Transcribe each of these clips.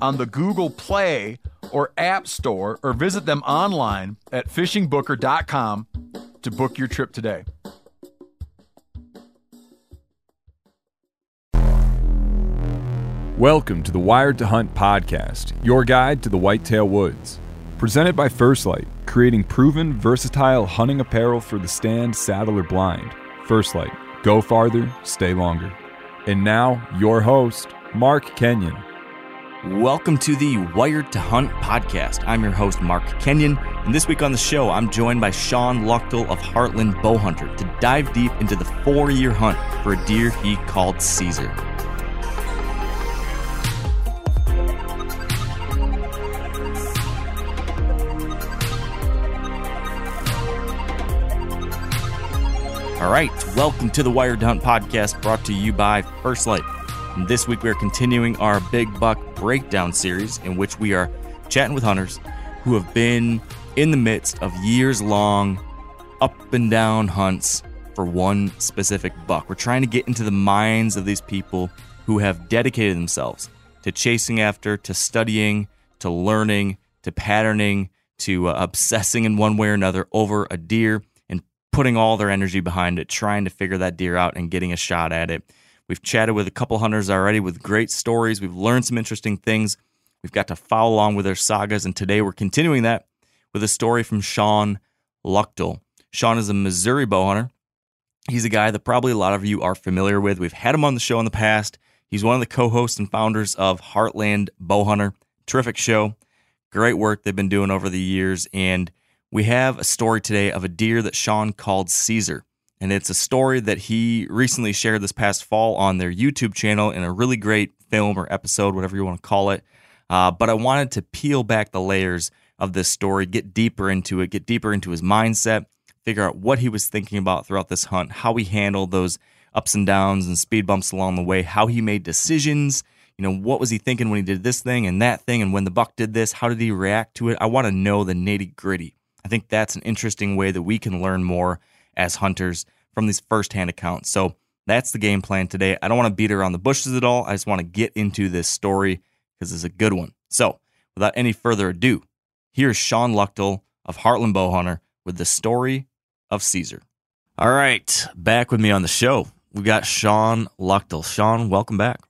on the Google Play or App Store or visit them online at fishingbooker.com to book your trip today. Welcome to the Wired to Hunt podcast, your guide to the whitetail woods. Presented by First Light, creating proven, versatile hunting apparel for the stand, saddle, or blind. First Light, go farther, stay longer. And now, your host, Mark Kenyon. Welcome to the Wired to Hunt podcast. I'm your host, Mark Kenyon, and this week on the show, I'm joined by Sean Luchtel of Heartland Bowhunter to dive deep into the four year hunt for a deer he called Caesar. All right, welcome to the Wired to Hunt podcast brought to you by First Light. This week we are continuing our Big Buck Breakdown series in which we are chatting with hunters who have been in the midst of years long up and down hunts for one specific buck. We're trying to get into the minds of these people who have dedicated themselves to chasing after, to studying, to learning, to patterning, to uh, obsessing in one way or another over a deer and putting all their energy behind it, trying to figure that deer out and getting a shot at it. We've chatted with a couple hunters already with great stories. We've learned some interesting things. We've got to follow along with their sagas, and today we're continuing that with a story from Sean Luchtel. Sean is a Missouri bow hunter. He's a guy that probably a lot of you are familiar with. We've had him on the show in the past. He's one of the co-hosts and founders of Heartland Bowhunter. Terrific show. Great work they've been doing over the years. And we have a story today of a deer that Sean called Caesar. And it's a story that he recently shared this past fall on their YouTube channel in a really great film or episode, whatever you want to call it. Uh, but I wanted to peel back the layers of this story, get deeper into it, get deeper into his mindset, figure out what he was thinking about throughout this hunt, how he handled those ups and downs and speed bumps along the way, how he made decisions. You know, what was he thinking when he did this thing and that thing? And when the buck did this, how did he react to it? I want to know the nitty gritty. I think that's an interesting way that we can learn more as hunters from these firsthand accounts. So that's the game plan today. I don't want to beat around the bushes at all. I just want to get into this story because it's a good one. So without any further ado, here's Sean Luchtel of Heartland Bowhunter with the story of Caesar. All right, back with me on the show. We got Sean Luchtel. Sean, welcome back.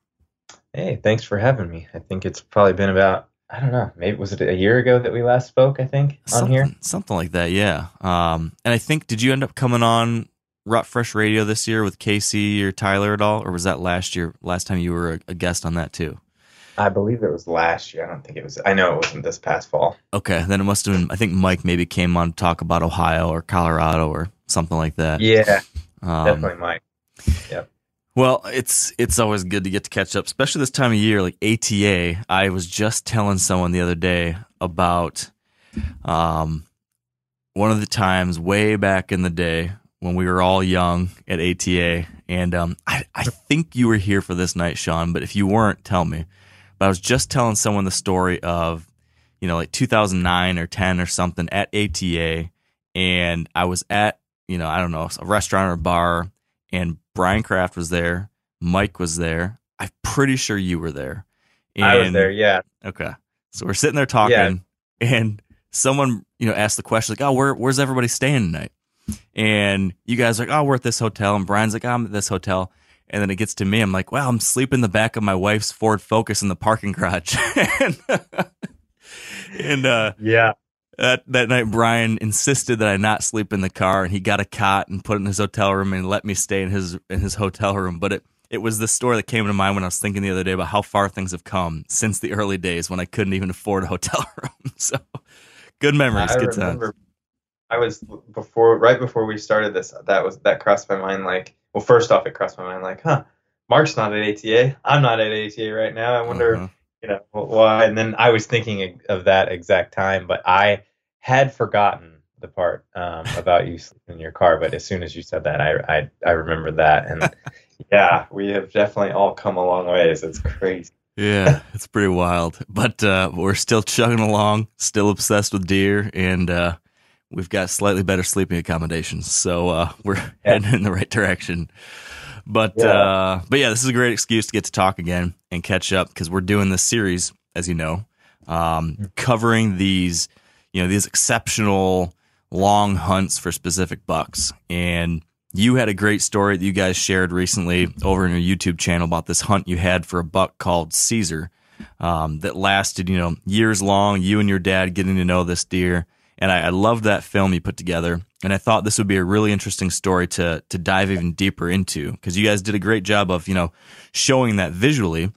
Hey, thanks for having me. I think it's probably been about I don't know, maybe was it a year ago that we last spoke, I think, on something, here? Something like that, yeah. Um, and I think did you end up coming on Rut Fresh Radio this year with Casey or Tyler at all, or was that last year? Last time you were a, a guest on that too? I believe it was last year. I don't think it was. I know it wasn't this past fall. Okay, then it must have been. I think Mike maybe came on to talk about Ohio or Colorado or something like that. Yeah, Um, definitely Mike. Yep. Well, it's it's always good to get to catch up, especially this time of year, like ATA. I was just telling someone the other day about um, one of the times way back in the day when we were all young at ATA, and um, I, I think you were here for this night, Sean. But if you weren't, tell me. But I was just telling someone the story of, you know, like 2009 or 10 or something at ATA, and I was at, you know, I don't know, a restaurant or a bar, and Brian Kraft was there, Mike was there. I'm pretty sure you were there. I was there. Yeah. Okay. So we're sitting there talking, and someone, you know, asked the question, like, oh, where, where's everybody staying tonight? And you guys are like, oh, we're at this hotel. And Brian's like, I'm at this hotel. And then it gets to me. I'm like, well, I'm sleeping in the back of my wife's Ford Focus in the parking garage. and and uh, Yeah. That, that night, Brian insisted that I not sleep in the car, and he got a cot and put it in his hotel room and let me stay in his in his hotel room. But it it was the story that came to mind when I was thinking the other day about how far things have come since the early days when I couldn't even afford a hotel room. So good memories, I good times. remember I was before right before we started this that was that crossed my mind like well first off it crossed my mind like huh Mark's not at ATA I'm not at ATA right now I wonder Uh-huh. You know why and then I was thinking of that exact time but I had forgotten the part um, about you sleeping in your car but as soon as you said that I I, I remembered that and yeah we have definitely all come a long ways it's crazy Yeah, it's pretty wild. But uh, we're still chugging along, still obsessed with deer, and uh, we've got slightly better sleeping accommodations. So uh, we're heading in the right direction. But Yeah. uh, but yeah, this is a great excuse to get to talk again and catch up because we're doing this series, as you know, um, covering these you know these exceptional long hunts for specific bucks and you had a great story that you guys shared recently over in your YouTube channel about this hunt you had for a buck called Caesar um, that lasted, you know, years long. You and your dad getting to know this deer, and I, I loved that film you put together. And I thought this would be a really interesting story to to dive even deeper into because you guys did a great job of you know showing that visually.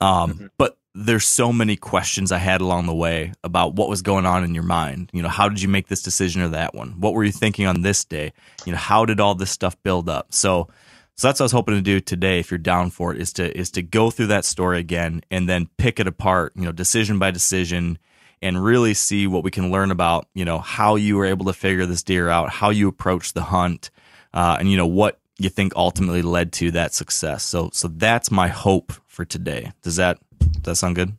Um, But there's so many questions I had along the way about what was going on in your mind. You know, how did you make this decision or that one? What were you thinking on this day? You know, how did all this stuff build up? So, so that's what I was hoping to do today. If you're down for it, is to is to go through that story again and then pick it apart. You know, decision by decision, and really see what we can learn about. You know, how you were able to figure this deer out, how you approached the hunt, uh, and you know what you think ultimately led to that success. So, so that's my hope for today. Does that does that sound good?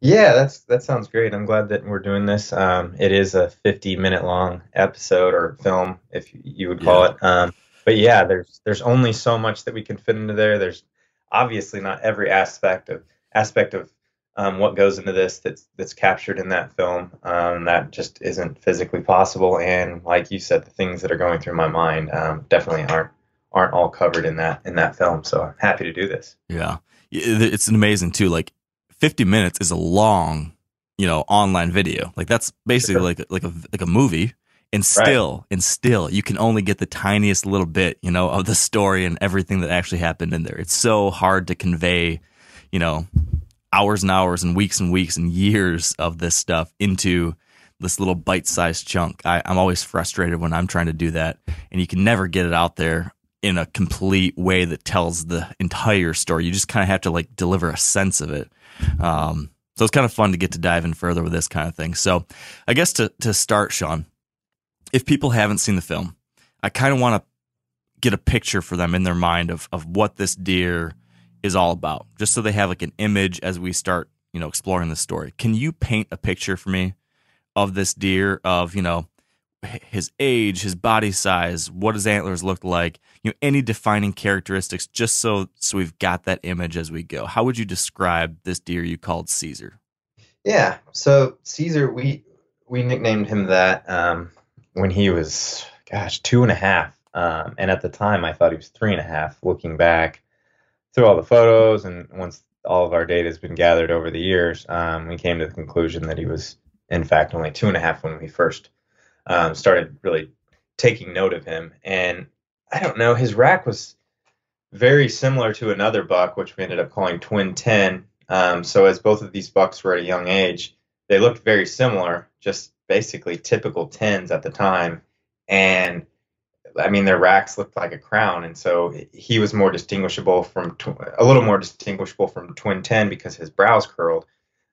Yeah, that's that sounds great. I'm glad that we're doing this. Um, it is a 50 minute long episode or film, if you would call Yeah. it. Um, but yeah, there's there's only so much that we can fit into there. There's obviously not every aspect of aspect of um, what goes into this that's that's captured in that film. Um, that just isn't physically possible. And like you said, the things that are going through my mind um, definitely aren't aren't all covered in that in that film. So I'm happy to do this. Yeah, it's amazing too. Like, fifty minutes is a long, you know, online video. Like that's basically Sure. like like a like a movie. And still, and still, you can only get the tiniest little bit, you know, of the story and everything that actually happened in there. It's so hard to convey, you know, hours and hours and weeks and weeks and years of this stuff into this little bite-sized chunk. I, I'm always frustrated when I'm trying to do that, and you can never get it out there in a complete way that tells the entire story. You just kind of have to like deliver a sense of it. Um, so it's kind of fun to get to dive in further with this kind of thing. So I guess to to start, Sean, if people haven't seen the film, I kind of want to get a picture for them in their mind of of what this deer is all about, just so they have like an image as we start, you know, exploring the story. Can you paint a picture for me of this deer of you know his age, his body size, what his antlers look like, you know, any defining characteristics, just so so we've got that image as we go. How would you describe this deer you called Caesar? Yeah. So Caesar, we we nicknamed him that um, when he was, gosh, two and a half. Um, and at the time, I thought he was three and a half. Looking back through all the photos, and once all of our data has been gathered over the years, um, we came to the conclusion that he was, in fact, only two and a half when we first um, started really taking note of him. And I don't know, his rack was very similar to another buck, which we ended up calling Twin Ten. Um, so as both of these bucks were at a young age, they looked very similar, just basically typical tens at the time. And I mean, their racks looked like a crown, and so he was more distinguishable from tw- a little more distinguishable from Twin Ten because his brows curled.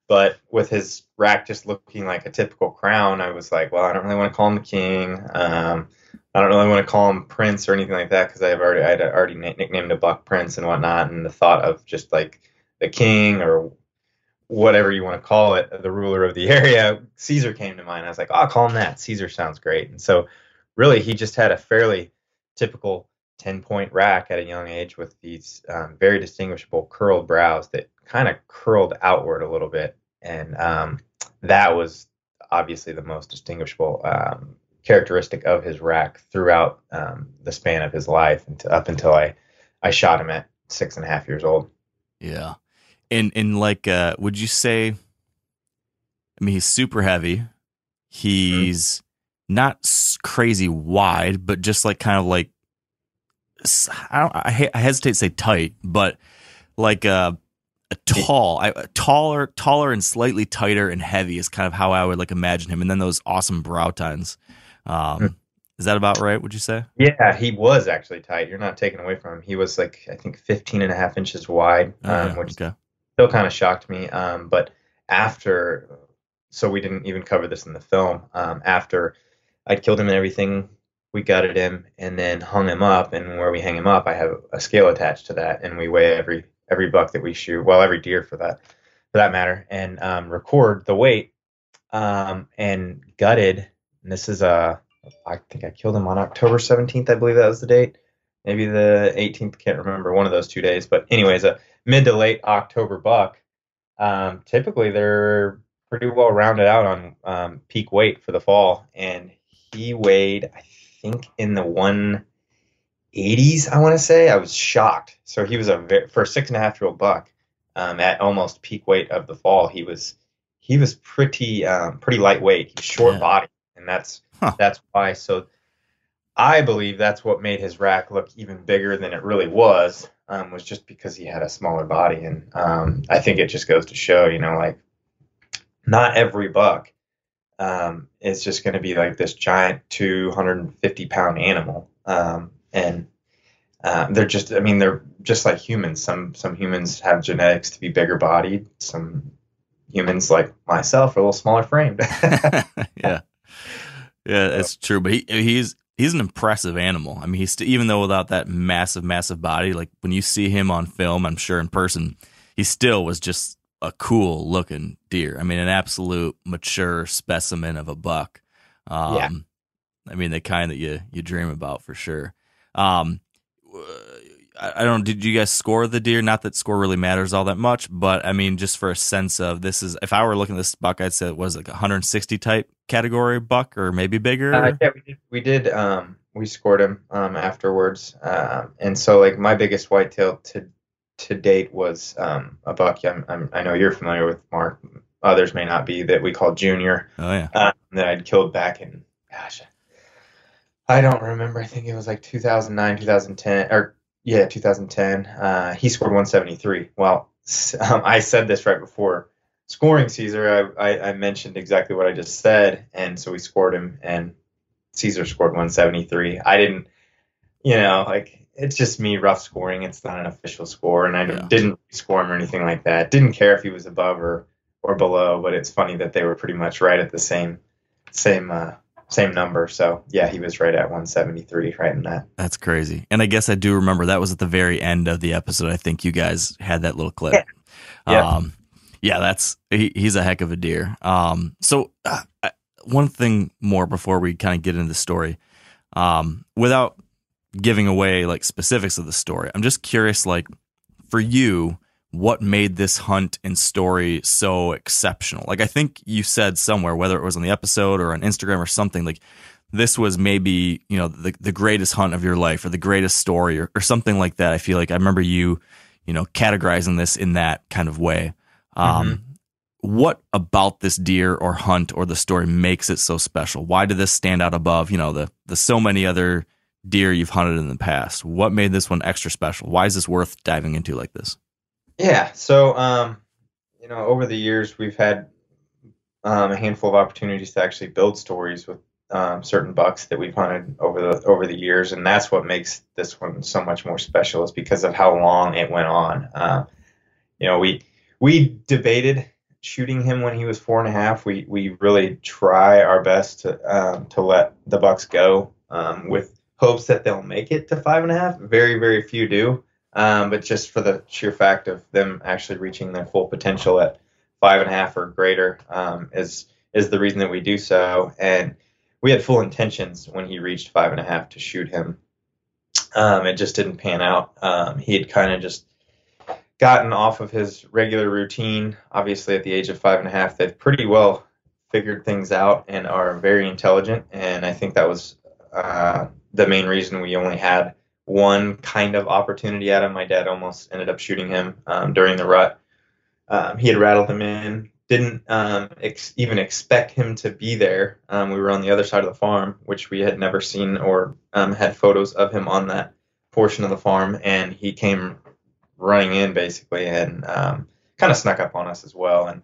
But with his rack just looking like a typical crown, I was like, well, I don't really want to call him the king. Um, I don't really want to call him Prince or anything like that because I've already I'd already na- nicknamed a buck Prince and whatnot, and the thought of just like the king or whatever you want to call it, the ruler of the area, Caesar came to mind. I was like, oh, I'll call him that. Caesar sounds great. And so, really, he just had a fairly typical 10 point rack at a young age with these um, very distinguishable curled brows that kind of curled outward a little bit. And um, that was obviously the most distinguishable um, characteristic of his rack throughout um, the span of his life and up until I, I shot him at six and a half years old. Yeah. And and like uh would you say I mean he's super heavy. He's not crazy wide, but just like kind of like I don't I, I hesitate to say tight, but like uh a tall, I, taller, taller, and slightly tighter and heavy is kind of how I would like imagine him. And then those awesome brow tines. Um, Hmm. is that about right? Would you say? Yeah, he was actually tight. You're not taking away from him. He was like, I think 15 and a half inches wide, Oh, um, yeah, which okay. still kind of shocked me. Um, but after, so we didn't even cover this in the film. Um, after I'd killed him and everything, we gutted him and then hung him up. And where we hang him up, I have a scale attached to that, and we weigh every every buck that we shoot, well, every deer for that for that matter, and um, record the weight. Um, and gutted. And this is a, I think I killed him on October 17th. I believe that was the date. Maybe the 18th. Can't remember one of those two days. But anyways, a mid to late October buck. Um, typically, they're pretty well rounded out on um, peak weight for the fall, and he weighed, I think, in the 180s. I want to say I was shocked. So he was a ve- for a six and a half year old buck um, at almost peak weight of the fall. He was he was pretty um, pretty lightweight. He was short Yeah. body, and that's Huh. that's why. So I believe that's what made his rack look even bigger than it really was. Um, was just because he had a smaller body, and um, I think it just goes to show, you know, like not every buck um, is just going to be like this giant 250 pound animal, um, and uh, they're just, I mean, they're just like humans. Some some humans have genetics to be bigger bodied. Some humans, like myself, are a little smaller framed. yeah, yeah, it's true. But he he's he's an impressive animal. I mean, he's st- even though without that massive, massive body, like when you see him on film, I'm sure in person, he still was just a cool looking deer. I mean, an absolute mature specimen of a buck. Um, Yeah. I mean, the kind that you you dream about for sure. Um, I, I don't. Did you guys score the deer? Not that score really matters all that much, but I mean, just for a sense of this is. If I were looking at this buck, I'd say it was like a 160 type category buck, or maybe bigger. Uh, yeah, we did. We did. Um, we scored him um, afterwards, um, and so like my biggest whitetail to to date was um, a buck. I'm, I'm, I know you're familiar with Mark. Others may not be that we call Junior oh yeah. um, that I'd killed back in. Gosh, I don't remember. I think it was like 2009, 2010, or yeah, 2010. Uh, he scored 173. Well, um, I said this right before scoring Caesar. I, I, I mentioned exactly what I just said, and so we scored him, and Caesar scored 173. I didn't, you know, like it's just me rough scoring. It's not an official score, and I Yeah. didn't score him or anything like that. Didn't care if he was above or or below, but it's funny that they were pretty much right at the same same uh, same number. So yeah, he was right at 173, right in that. That's crazy. And I guess I do remember that was at the very end of the episode. I think you guys had that little clip. Yeah. Yeah. Um, yeah, that's he, he's a heck of a deer. Um, so uh, one thing more before we kind of get into the story, um, without giving away like specifics of the story, I'm just curious, like for you, what made this hunt and story so exceptional? Like I think you said somewhere, whether it was on the episode or on Instagram or something, like this was maybe you know the the greatest hunt of your life or the greatest story or, or something like that. I feel like I remember you, you know, categorizing this in that kind of way. Um, What about this deer or hunt or the story makes it so special? Why did this stand out above you know the the so many other deer you've hunted in the past? What made this one extra special? Why is this worth diving into like this? Yeah. So, um, you know, over the years, we've had um, a handful of opportunities to actually build stories with um, certain bucks that we've hunted over the over the years, and that's what makes this one so much more special. Is because of how long it went on. Um, you know, we we debated shooting him when he was four and a half. We we really try our best to um, to let the bucks go um, with hopes that they'll make it to five and a half. Very very few do um, but just for the sheer fact of them actually reaching their full potential at five and a half or greater um, is is the reason that we do so. And we had full intentions when he reached five and a half to shoot him. Um, it just didn't pan out. Um, he had kind of just gotten off of his regular routine. Obviously, at the age of five and a half, they've pretty well figured things out and are very intelligent. And I think that was uh, the main reason we only had one kind of opportunity at him. My dad almost ended up shooting him um, during the rut. Um, he had rattled him in, didn't um, ex- even expect him to be there. Um, we were on the other side of the farm, which we had never seen or um, had photos of him on that portion of the farm, and he came running in basically and um, kind of snuck up on us as well and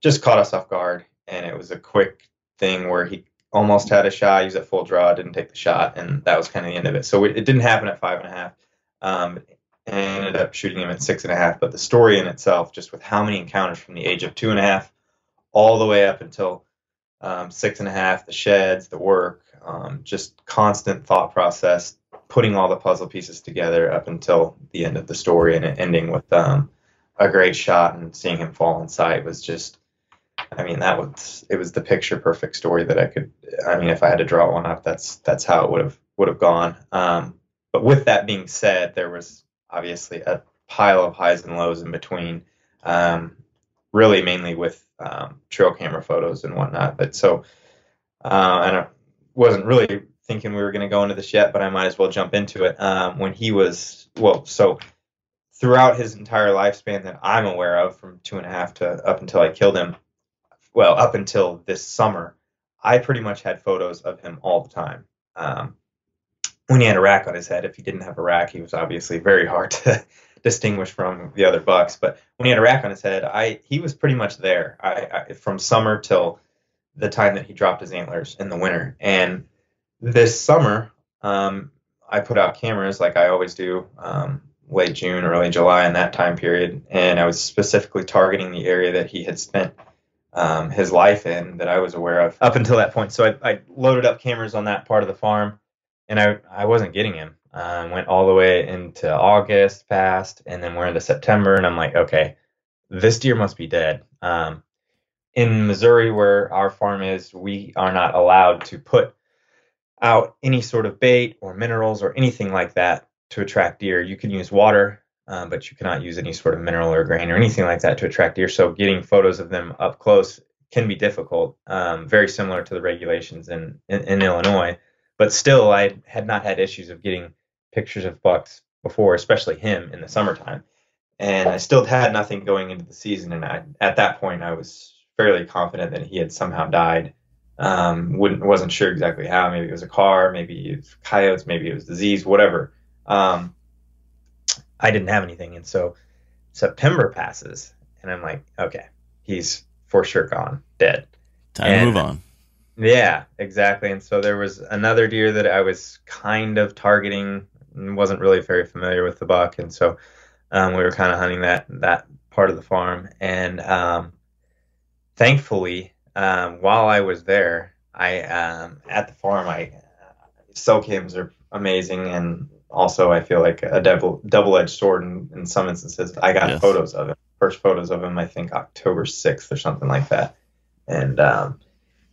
just caught us off guard. And it was a quick thing where he almost had a shot. He was at full draw, didn't take the shot, and that was kind of the end of it. So it, it didn't happen at five and a half. Um, and ended up shooting him at six and a half. But the story in itself, just with how many encounters from the age of two and a half all the way up until um, six and a half, the sheds, the work, um, just constant thought process, putting all the puzzle pieces together up until the end of the story and ending with um, a great shot and seeing him fall in sight was just. I mean, that was it was the picture perfect story that I could. I mean, if I had to draw one up, that's that's how it would have would have gone. Um, but with that being said, there was obviously a pile of highs and lows in between, um, really mainly with um, trail camera photos and whatnot. But so, uh, and I wasn't really thinking we were going to go into this yet, but I might as well jump into it. Um, when he was, well, so throughout his entire lifespan that I'm aware of, from two and a half to up until I killed him, well, up until this summer, I pretty much had photos of him all the time. Um, when he had a rack on his head. If he didn't have a rack, he was obviously very hard to distinguish from the other bucks. But when he had a rack on his head, I he was pretty much there. I, I from summer till the time that he dropped his antlers in the winter. And this summer, um, I put out cameras like I always do, um, late June, early July, in that time period, and I was specifically targeting the area that he had spent. Um, his life in that I was aware of up until that point. So I, I loaded up cameras on that part of the farm and I I wasn't getting him. Um, went all the way into August past, and then we're into September, and I'm like, okay, this deer must be dead. Um, in Missouri, where our farm is, we are not allowed to put out any sort of bait or minerals or anything like that to attract deer. You can use water, um, but you cannot use any sort of mineral or grain or anything like that to attract deer. So getting photos of them up close can be difficult. Um, very similar to the regulations in, in, in Illinois but still, I had not had issues of getting pictures of bucks before, especially him in the summertime. And I still had nothing going into the season. And I, at that point, I was fairly confident that he had somehow died. Um, wouldn't wasn't sure exactly how. Maybe it was a car, maybe it was coyotes, maybe it was disease, whatever. Um, I didn't have anything, and so September passes, and I'm like, okay, he's for sure gone, dead. Time And- to move on. Yeah, exactly. And so there was another deer that I was kind of targeting and wasn't really very familiar with the buck, and so um, we were kind of hunting that that part of the farm. And um, thankfully, um, while I was there, I um, at the farm, I cell cams are amazing, and also I feel like a double double edged sword in, in some instances. I got Yes. photos of him, first photos of him, I think October sixth or something like that, and um,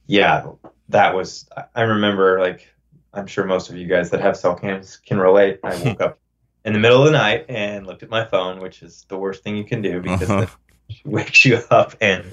yeah, that was I- I remember like I'm sure most of you guys that have cell cams can relate. I woke up in the middle of the night and looked at my phone, which is the worst thing you can do because Uh-huh. it wakes you up and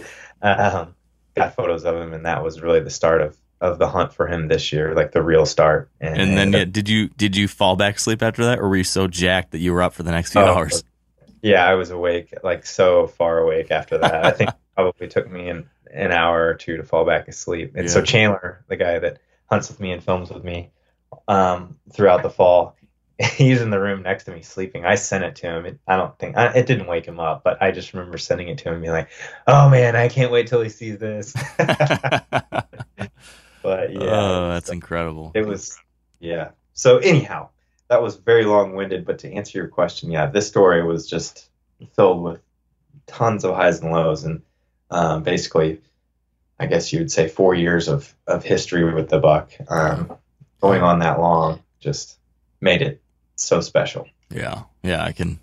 um, got photos of him, and that was really the start of of the hunt for him this year, like the real start. And, And then, ended yeah, did you did you fall back asleep after that, or were you so jacked that you were up for the next few Oh, hours? yeah, I was awake, like so far awake after that. I think it probably took me an, an hour or two to fall back asleep. And so Chandler, the guy that hunts with me and films with me um, throughout the fall, he's in the room next to me sleeping. I sent it to him. It, I don't think I, it didn't wake him up, but I just remember sending it to him, and being like, "Oh man, I can't wait till he sees this." But yeah, oh, that's incredible. it was yeah so anyhow that was very long-winded but to answer your question yeah this story was just filled with tons of highs and lows and um, basically i guess you would say four years of, of history with the buck um, going on that long just made it so special Yeah, yeah, I can,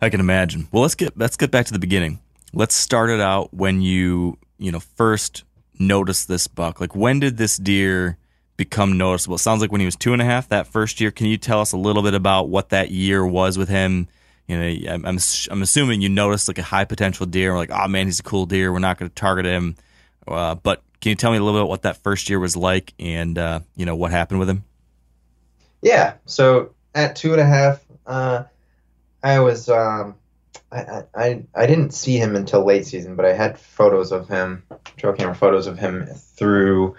I can imagine. Well, let's get let's get back to the beginning. let's start it out when you you know first noticed this buck. Like when did this deer become noticeable? It sounds like when he was two and a half that first year. Can you tell us a little bit about what that year was with him? You know, I'm I'm, I'm assuming you noticed like a high potential deer. We're like, oh man, he's a cool deer. We're not going to target him. Uh, but can you tell me a little bit what that first year was like, and uh, you know what happened with him? Yeah. So at two and a half, uh, I was um, I, I I didn't see him until late season, but I had photos of him, trail camera photos of him through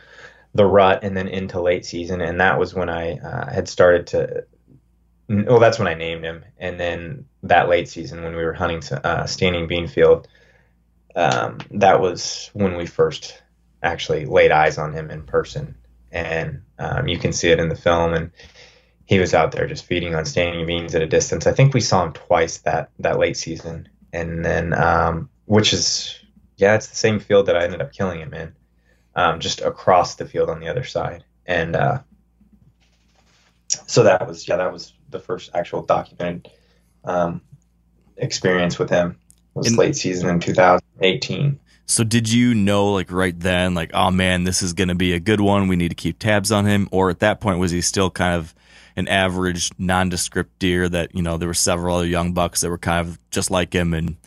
the rut and then into late season, and that was when I uh, had started to. Well, that's when I named him, and then that late season when we were hunting uh, standing beanfield, um, that was when we first actually laid eyes on him in person, and um, you can see it in the film. And he was out there just feeding on standing beans at a distance. I think we saw him twice that that late season, and then um, which is yeah, it's the same field that I ended up killing him in, um, just across the field on the other side, and uh, so that was yeah, that was the first actual documented um, experience with him. It was late season in 2018. So did you know like right then, like, oh man, this is going to be a good one. We need to keep tabs on him. Or at that point, was he still kind of an average nondescript deer that, you know, there were several other young bucks that were kind of just like him. And,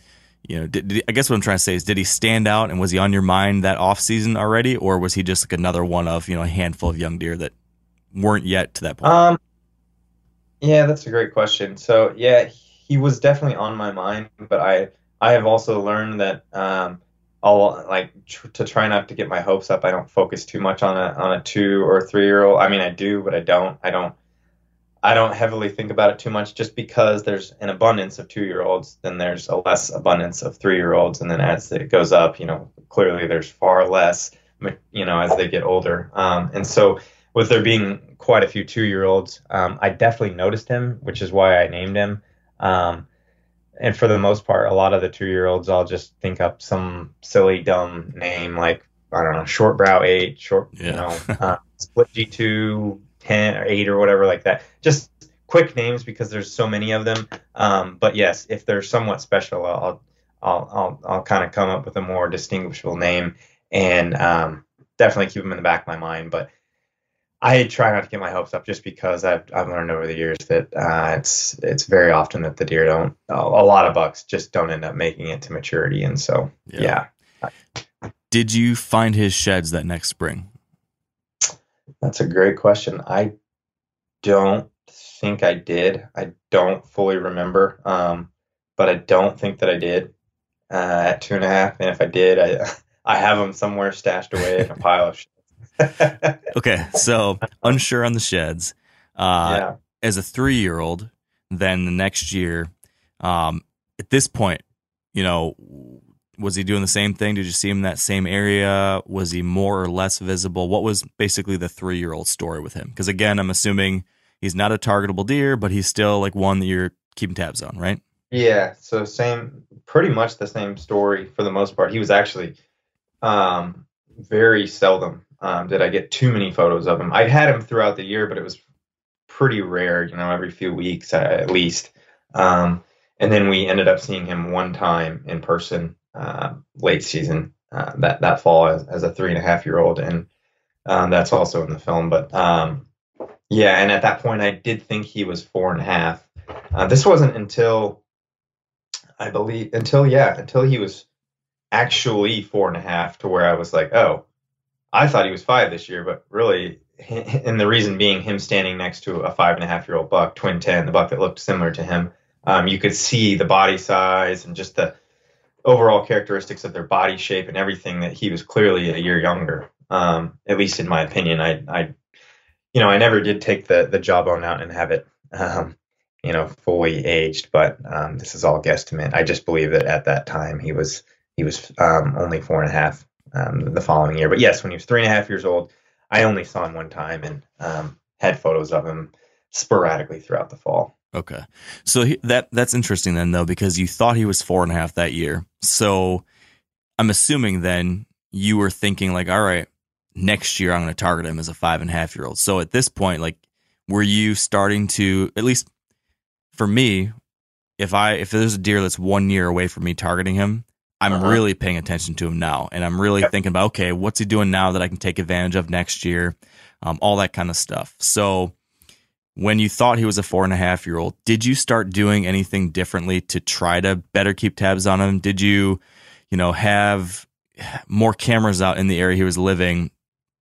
you know, did, did, I guess what I'm trying to say is, did he stand out and was he on your mind that off season already? Or was he just like another one of, you know, a handful of young deer that weren't yet to that point? Um, yeah, that's a great question. So yeah, he was definitely on my mind, but I I have also learned that um, I'll like tr- to try not to get my hopes up. I don't focus too much on a on a two or three year old. I mean, I do, but I don't. I don't. I don't heavily think about it too much, just because there's an abundance of two year olds, then there's a less abundance of three year olds, and then as it goes up, you know, clearly there's far less, you know, as they get older. Um, and so with there being quite a few two year olds, um, I definitely noticed him, which is why I named him. Um, and for the most part, a lot of the two year olds, I'll just think up some silly, dumb name like, I don't know, short brow eight, short, you know, uh, split G2, 10 or 8 or whatever like that. Just quick names because there's so many of them. Um, but yes, if they're somewhat special, I'll, I'll, I'll, I'll kind of come up with a more distinguishable name and um, definitely keep them in the back of my mind. But I try not to get my hopes up just because I've, I've learned over the years that uh, it's it's very often that the deer don't a lot of bucks just don't end up making it to maturity and so Yeah. yeah, Did you find his sheds that next spring? That's a great question. I don't think I did. I don't fully remember, um, but I don't think that I did uh, at two and a half. And if I did, I I have them somewhere stashed away in a pile of shit. Okay, so unsure on the sheds. Uh, yeah. as a three year old, then the next year, um, at this point, you know, was he doing the same thing? Did you see him in that same area? Was he more or less visible? What was basically the three year old story with him? Because again, I'm assuming he's not a targetable deer, but he's still like one that you're keeping tabs on, right? Yeah, so same, pretty much the same story for the most part. He was actually um, very seldom um, did I get too many photos of him. I had him throughout the year, but it was pretty rare, you know, every few weeks uh, at least. Um, and then we ended up seeing him one time in person uh, late season uh, that that fall as, as a three and a half year old, and um, that's also in the film. But um, yeah, and at that point, I did think he was four and a half. Uh, this wasn't until I believe until yeah until he was actually four and a half to where I was like, oh, I thought he was five this year, but really, and the reason being him standing next to a five and a half year old buck, twin ten, the buck that looked similar to him. Um, you could see the body size and just the overall characteristics of their body shape and everything that he was clearly a year younger. Um, at least in my opinion, I, I, you know, I never did take the the jawbone out and have it, um, you know, fully aged. But um, this is all guesstimate. I just believe that at that time he was he was um, only four and a half um, the following year. But yes, when he was three and a half years old, I only saw him one time and um, had photos of him sporadically throughout the fall. Okay, so he, that that's interesting then though because you thought he was four and a half that year. So I'm assuming then you were thinking like, all right, next year I'm going to target him as a five and a half year old. So at this point, like, were you starting to at least for me, if I if there's a deer that's one year away from me targeting him, I'm Uh-huh. really paying attention to him now, and I'm really Yep. thinking about okay, what's he doing now that I can take advantage of next year, um, all that kind of stuff. So, when you thought he was a four and a half year old, did you start doing anything differently to try to better keep tabs on him? Did you, you know, have more cameras out in the area he was living,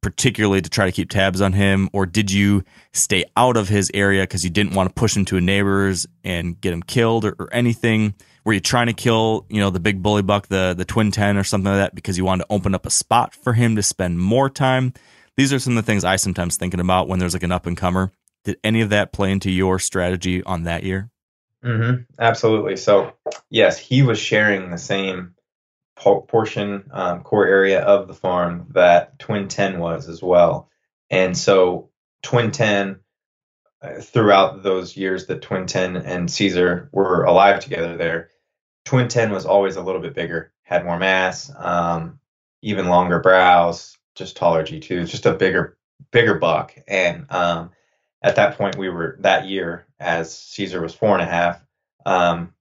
particularly to try to keep tabs on him, or did you stay out of his area because you didn't want to push him to a neighbor's and get him killed or, or anything? Were you trying to kill, you know, the big bully buck, the the twin ten or something like that, because you wanted to open up a spot for him to spend more time? These are some of the things I sometimes thinking about when there's like an up and comer. Did any of that play into your strategy on that year? hmm Absolutely. So, yes, he was sharing the same portion, um, core area of the farm that Twin 10 was as well. And so, Twin 10, uh, throughout those years that Twin 10 and Caesar were alive together there, Twin 10 was always a little bit bigger, had more mass, um, even longer brows, just taller G2s, just a bigger, bigger buck. And, um, at that point we were that year as caesar was four and a half um,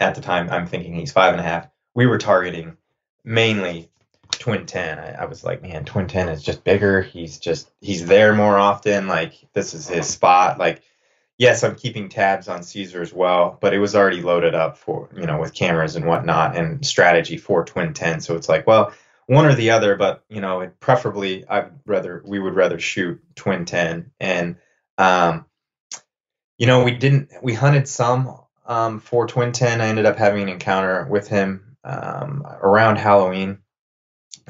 at the time i'm thinking he's five and a half we were targeting mainly twin 10 I, I was like man twin 10 is just bigger. He's just he's there more often. Like this is his spot. Like yes i'm keeping tabs on caesar as well but it was already loaded up for you know with cameras and whatnot and strategy for twin 10 so it's like well one or the other but you know preferably i'd rather we would rather shoot twin 10 and um, you know, we didn't. We hunted some um, for Twin Ten. I ended up having an encounter with him um, around Halloween,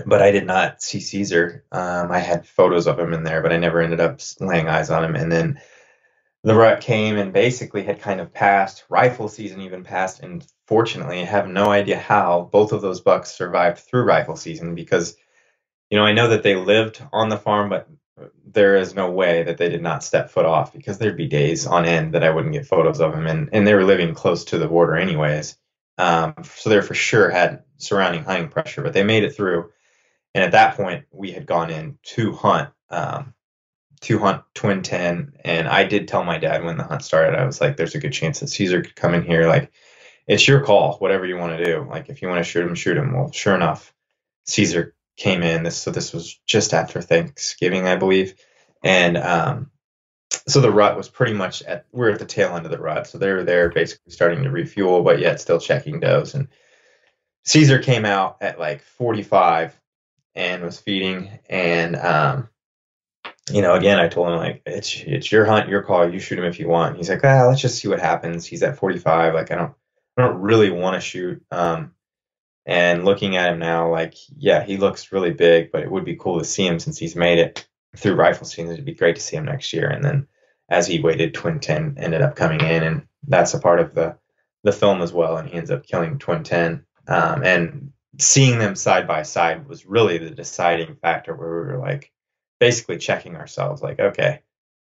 but I did not see Caesar. Um, I had photos of him in there, but I never ended up laying eyes on him. And then the rut came and basically had kind of passed. Rifle season even passed, and fortunately, I have no idea how both of those bucks survived through rifle season because. You know, I know that they lived on the farm, but there is no way that they did not step foot off because there'd be days on end that I wouldn't get photos of them, and and they were living close to the border anyways. Um, so they for sure had surrounding hunting pressure, but they made it through. And at that point, we had gone in to hunt, um, to hunt twin ten, and I did tell my dad when the hunt started, I was like, "There's a good chance that Caesar could come in here. Like, it's your call, whatever you want to do. Like, if you want to shoot him, shoot him." Well, sure enough, Caesar came in. This so this was just after Thanksgiving, I believe, and um, so the rut was pretty much at we're at the tail end of the rut. So they were there basically starting to refuel, but yet still checking does. And Caesar came out at like 45 and was feeding. And um, you know, again, I told him like it's it's your hunt, your call. You shoot him if you want. He's like, ah, let's just see what happens. He's at 45. Like I don't I don't really want to shoot. Um, and looking at him now, like, yeah, he looks really big, but it would be cool to see him since he's made it through rifle season. It'd be great to see him next year. And then as he waited, Twin 10 ended up coming in, and that's a part of the, the film as well. And he ends up killing Twin 10. Um, and seeing them side by side was really the deciding factor where we were like basically checking ourselves like, okay,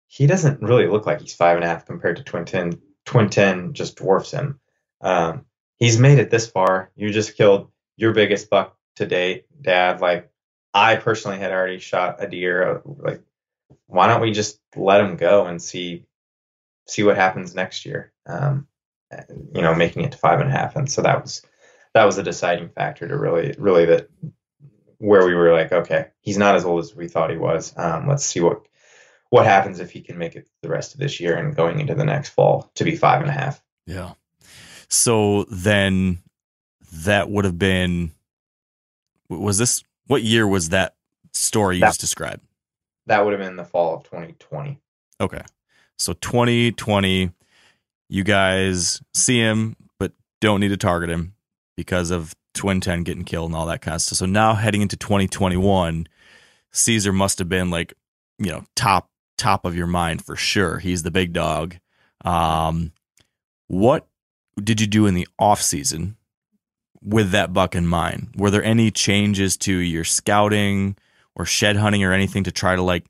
he doesn't really look like he's five and a half compared to Twin 10. Twin 10 just dwarfs him. Um, he's made it this far. You just killed your biggest buck to date, Dad. Like I personally had already shot a deer. Like, why don't we just let him go and see see what happens next year? Um, you know, making it to five and a half, and so that was that was a deciding factor to really really that where we were like, okay, he's not as old as we thought he was. Um, let's see what what happens if he can make it the rest of this year and going into the next fall to be five and a half. Yeah. So then that would have been was this what year was that story you That- just described? That would have been the fall of 2020. Okay. So 2020 you guys see him but don't need to target him because of Twin 10 getting killed and all that kind of stuff. So now heading into 2021 Caesar must have been like, you know, top top of your mind for sure. He's the big dog. Um what did you do in the off season with that buck in mind? Were there any changes to your scouting or shed hunting or anything to try to like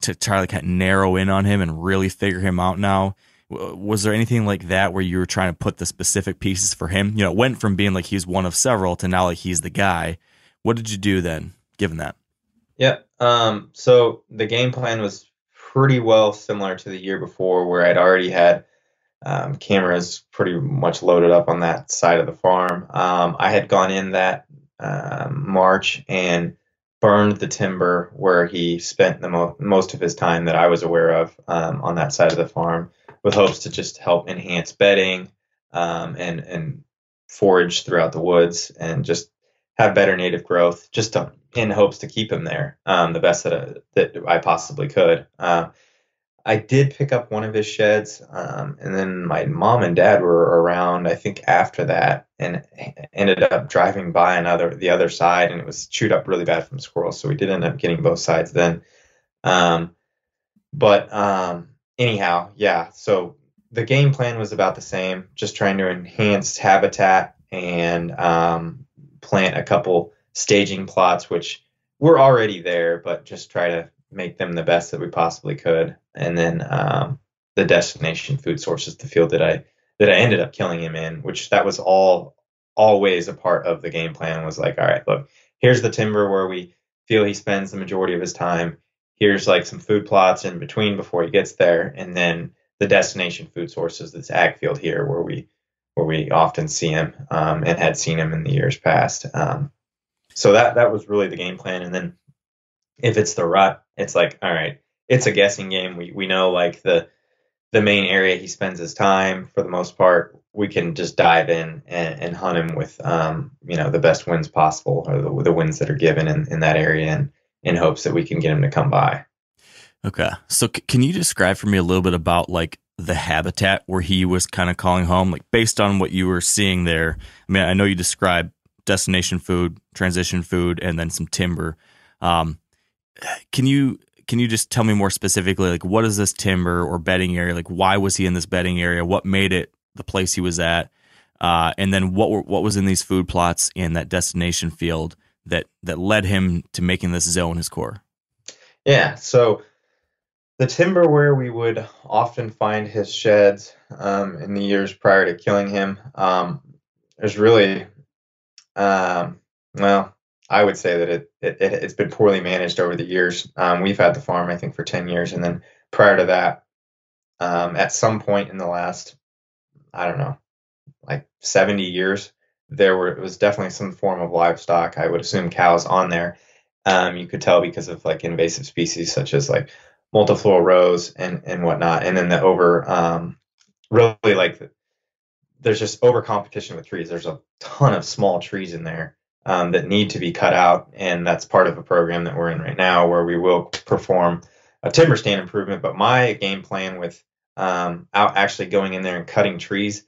to try to kind of narrow in on him and really figure him out now? Was there anything like that where you were trying to put the specific pieces for him? You know, it went from being like he's one of several to now like he's the guy. What did you do then, given that? Yeah. Um, so the game plan was pretty well similar to the year before, where I'd already had um, cameras pretty much loaded up on that side of the farm. Um, I had gone in that um, March and burned the timber where he spent the mo- most of his time that I was aware of um, on that side of the farm, with hopes to just help enhance bedding um, and and forage throughout the woods and just have better native growth, just to, in hopes to keep him there um, the best that I, that I possibly could. Um, I did pick up one of his sheds, um, and then my mom and dad were around. I think after that, and ended up driving by another the other side, and it was chewed up really bad from squirrels. So we did end up getting both sides then. Um, but um, anyhow, yeah. So the game plan was about the same, just trying to enhance habitat and um, plant a couple staging plots, which were already there, but just try to make them the best that we possibly could. And then um, the destination food sources, the field that I that I ended up killing him in, which that was all always a part of the game plan. Was like, all right, look, here's the timber where we feel he spends the majority of his time. Here's like some food plots in between before he gets there, and then the destination food sources, this ag field here, where we where we often see him um, and had seen him in the years past. Um, so that that was really the game plan, and then if it's the rut, it's like, all right, it's a guessing game. We we know like the the main area he spends his time for the most part. We can just dive in and, and hunt him with um, you know the best wins possible or the, the wins that are given in, in that area, and in hopes that we can get him to come by. Okay, so c- can you describe for me a little bit about like the habitat where he was kind of calling home, like based on what you were seeing there? I mean, I know you described destination food, transition food, and then some timber. Um, can you can you just tell me more specifically like what is this timber or bedding area? Like why was he in this bedding area? What made it the place he was at? Uh, and then what were, what was in these food plots in that destination field that that led him to making this zone his core? Yeah so the timber where we would often find his sheds um, in the years prior to killing him um, is really um, well I would say that it, it, has been poorly managed over the years. Um, we've had the farm, I think, for ten years, and then prior to that, um, at some point in the last, I don't know, like seventy years, there were was definitely some form of livestock. I would assume cows on there. Um, you could tell because of like invasive species such as like multiflora rose and and whatnot, and then the over um, really like there's just over competition with trees. There's a ton of small trees in there um, that need to be cut out, and that's part of a program that we're in right now where we will perform a timber stand improvement. But my game plan with um, out actually going in there and cutting trees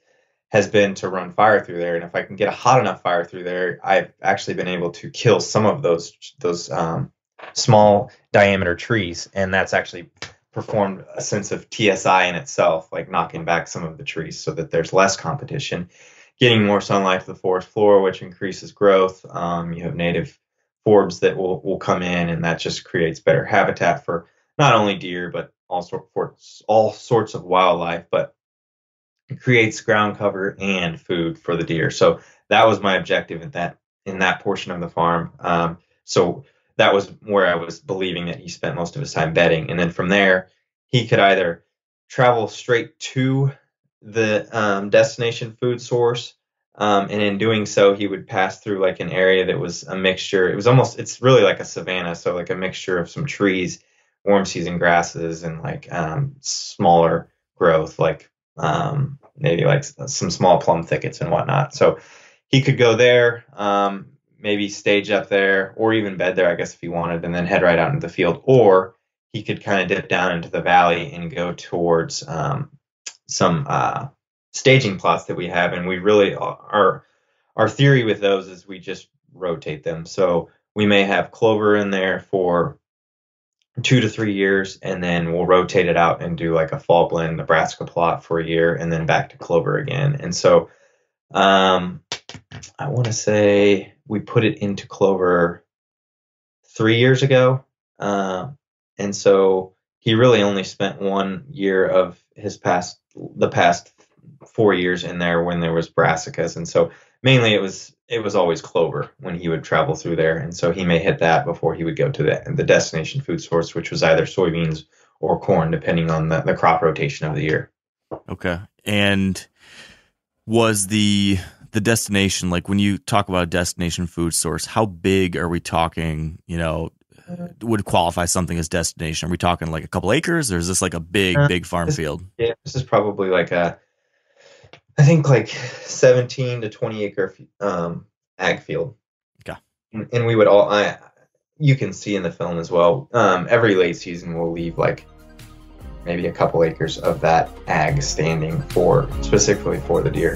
has been to run fire through there, and if I can get a hot enough fire through there, I've actually been able to kill some of those those um, small diameter trees, and that's actually performed a sense of TSI in itself, like knocking back some of the trees so that there's less competition getting more sunlight to the forest floor, which increases growth. Um, you have native forbs that will, will come in, and that just creates better habitat for not only deer, but also for all sorts of wildlife, but it creates ground cover and food for the deer. So that was my objective in that in that portion of the farm. Um, so that was where I was believing that he spent most of his time bedding, and then from there he could either travel straight to the um, destination food source. Um, and in doing so, he would pass through like an area that was a mixture. It was almost, it's really like a savanna. So, like a mixture of some trees, warm season grasses, and like um, smaller growth, like um, maybe like some small plum thickets and whatnot. So, he could go there, um, maybe stage up there, or even bed there, I guess, if he wanted, and then head right out into the field. Or he could kind of dip down into the valley and go towards um, some uh, staging plots that we have, and we really our our theory with those is we just rotate them. So we may have clover in there for two to three years, and then we'll rotate it out and do like a fall blend brassica plot for a year, and then back to clover again. And so, um, I want to say we put it into clover three years ago, uh, and so he really only spent one year of his past the past four years in there when there was brassicas, and so mainly it was it was always clover when he would travel through there, and so he may hit that before he would go to the the destination food source, which was either soybeans or corn, depending on the, the crop rotation of the year. Okay, And was the the destination like when you talk about a destination food source? How big are we talking? You know, would qualify something as destination? Are we talking like a couple acres, or is this like a big, Uh, big farm this- field? Yeah, this is probably like a, I think like 17 to 20 acre um, ag field. Okay. And, and we would all, I, you can see in the film as well. Um, every late season, we'll leave like maybe a couple acres of that ag standing for specifically for the deer.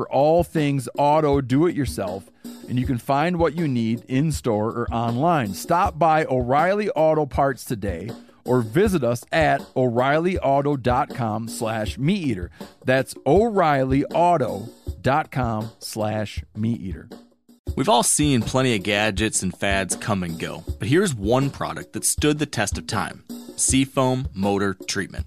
for all things auto do it yourself, and you can find what you need in store or online. Stop by O'Reilly Auto Parts today or visit us at o'reillyauto.com slash meat eater. That's o'reillyauto.com slash meat eater. We've all seen plenty of gadgets and fads come and go, but here's one product that stood the test of time Seafoam Motor Treatment.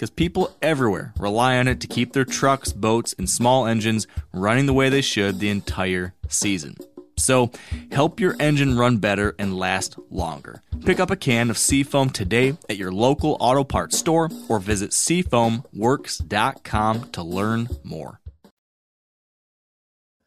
because people everywhere rely on it to keep their trucks, boats, and small engines running the way they should the entire season. So, help your engine run better and last longer. Pick up a can of Seafoam today at your local auto parts store or visit seafoamworks.com to learn more.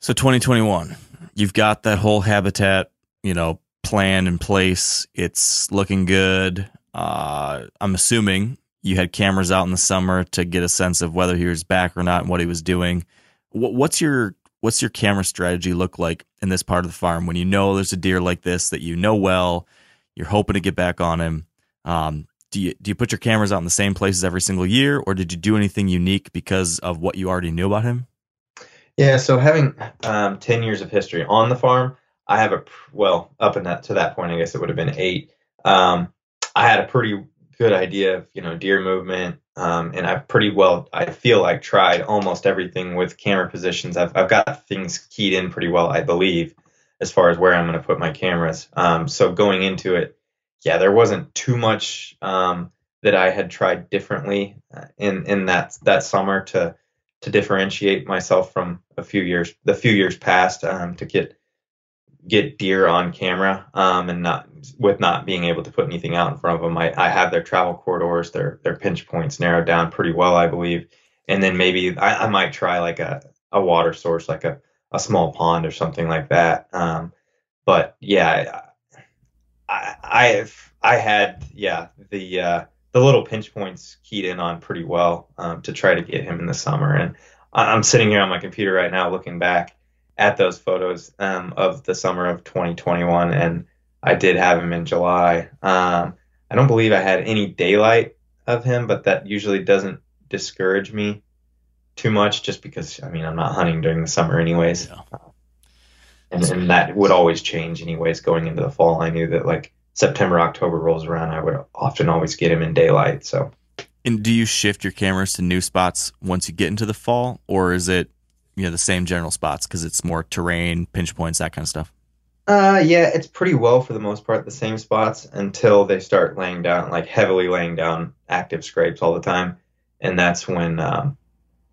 So, 2021, you've got that whole habitat, you know, plan in place. It's looking good. Uh, I'm assuming you had cameras out in the summer to get a sense of whether he was back or not and what he was doing. What's your what's your camera strategy look like in this part of the farm when you know there's a deer like this that you know well, you're hoping to get back on him? Um, do you do you put your cameras out in the same places every single year, or did you do anything unique because of what you already knew about him? Yeah, so having um, 10 years of history on the farm, I have a, well, up in that, to that point, I guess it would have been eight. Um, I had a pretty good idea of, you know, deer movement. Um, and I've pretty well, I feel like tried almost everything with camera positions. I've, I've got things keyed in pretty well, I believe, as far as where I'm going to put my cameras. Um, so going into it, yeah, there wasn't too much um, that I had tried differently uh, in in that that summer to to differentiate myself from a few years the few years past um, to get get deer on camera um, and not with not being able to put anything out in front of them. I, I have their travel corridors, their their pinch points narrowed down pretty well, I believe. And then maybe I, I might try like a, a water source, like a, a small pond or something like that. Um, but yeah, I, I've I had yeah the uh, the little pinch points keyed in on pretty well um, to try to get him in the summer. And I- I'm sitting here on my computer right now looking back at those photos um, of the summer of 2021, and I did have him in July. Um, I don't believe I had any daylight of him, but that usually doesn't discourage me too much, just because I mean I'm not hunting during the summer anyways, Yeah. and, and that would always change anyways going into the fall. I knew that like September October rolls around, I would often always get him in daylight. So And do you shift your cameras to new spots once you get into the fall, or is it you know the same general spots because it's more terrain, pinch points, that kind of stuff? Uh, yeah, it's pretty well for the most part the same spots until they start laying down, like heavily laying down active scrapes all the time, and that's when um,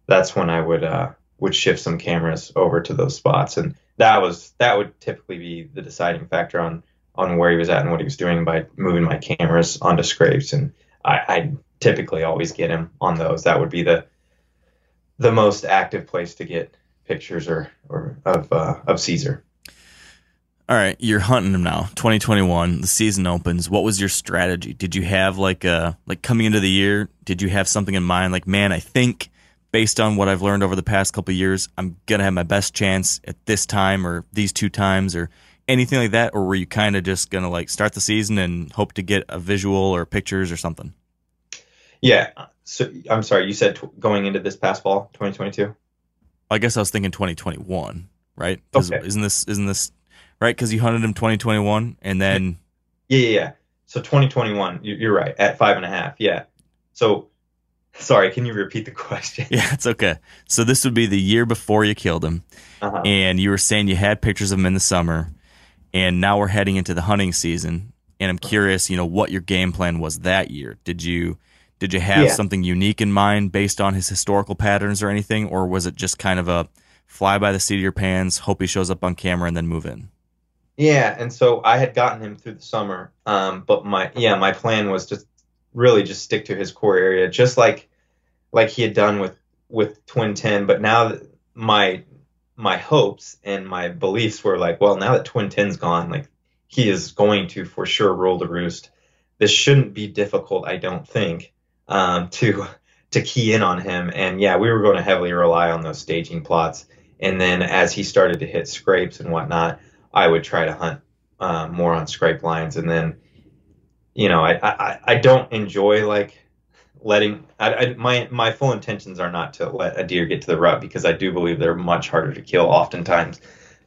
that's when I would uh, would shift some cameras over to those spots, and that was that would typically be the deciding factor on on where he was at and what he was doing by moving my cameras onto scrapes, and I, I typically always get him on those. That would be the the most active place to get pictures or or of uh, of Caesar. All right, you're hunting them now. 2021, the season opens. What was your strategy? Did you have like a like coming into the year? Did you have something in mind? Like, man, I think based on what I've learned over the past couple of years, I'm gonna have my best chance at this time or these two times or anything like that. Or were you kind of just gonna like start the season and hope to get a visual or pictures or something? Yeah. So I'm sorry, you said tw- going into this past fall, 2022. I guess I was thinking 2021, right? Okay. Isn't this isn't this right? Because you hunted him 2021 and then Yeah, yeah, yeah. So 2021, you- you're right at five and a half. Yeah. So, sorry, can you repeat the question? yeah, it's okay. So this would be the year before you killed him. Uh-huh. and you were saying you had pictures of him in the summer, and now we're heading into the hunting season. And I'm curious, you know, what your game plan was that year. Did you did you have Yeah. something unique in mind based on his historical patterns or anything, or was it just kind of a fly by the seat of your pants, hope he shows up on camera, and then move in? Yeah, and so I had gotten him through the summer, um, but my yeah, my plan was to really just stick to his core area, just like like he had done with with Twin Ten. But now that my my hopes and my beliefs were like, well, now that Twin Ten's gone, like he is going to for sure rule the roost. This shouldn't be difficult, I don't think, um, to to key in on him. And yeah, we were going to heavily rely on those staging plots. And then as he started to hit scrapes and whatnot, I would try to hunt uh, more on scrape lines. And then, you know, I I, I don't enjoy like letting I, I, my my full intentions are not to let a deer get to the rut because I do believe they're much harder to kill oftentimes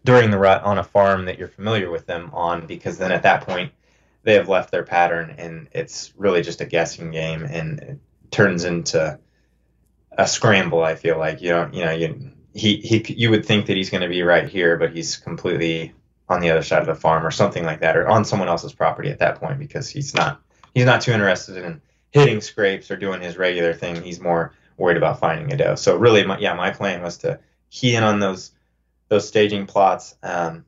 during the rut on a farm that you're familiar with them on because then at that point they have left their pattern and it's really just a guessing game and it turns into a scramble I feel like you don't you know you he, he you would think that he's going to be right here but he's completely on the other side of the farm or something like that or on someone else's property at that point because he's not he's not too interested in hitting scrapes or doing his regular thing. He's more worried about finding a doe. So really, my, yeah, my plan was to key in on those those staging plots, um,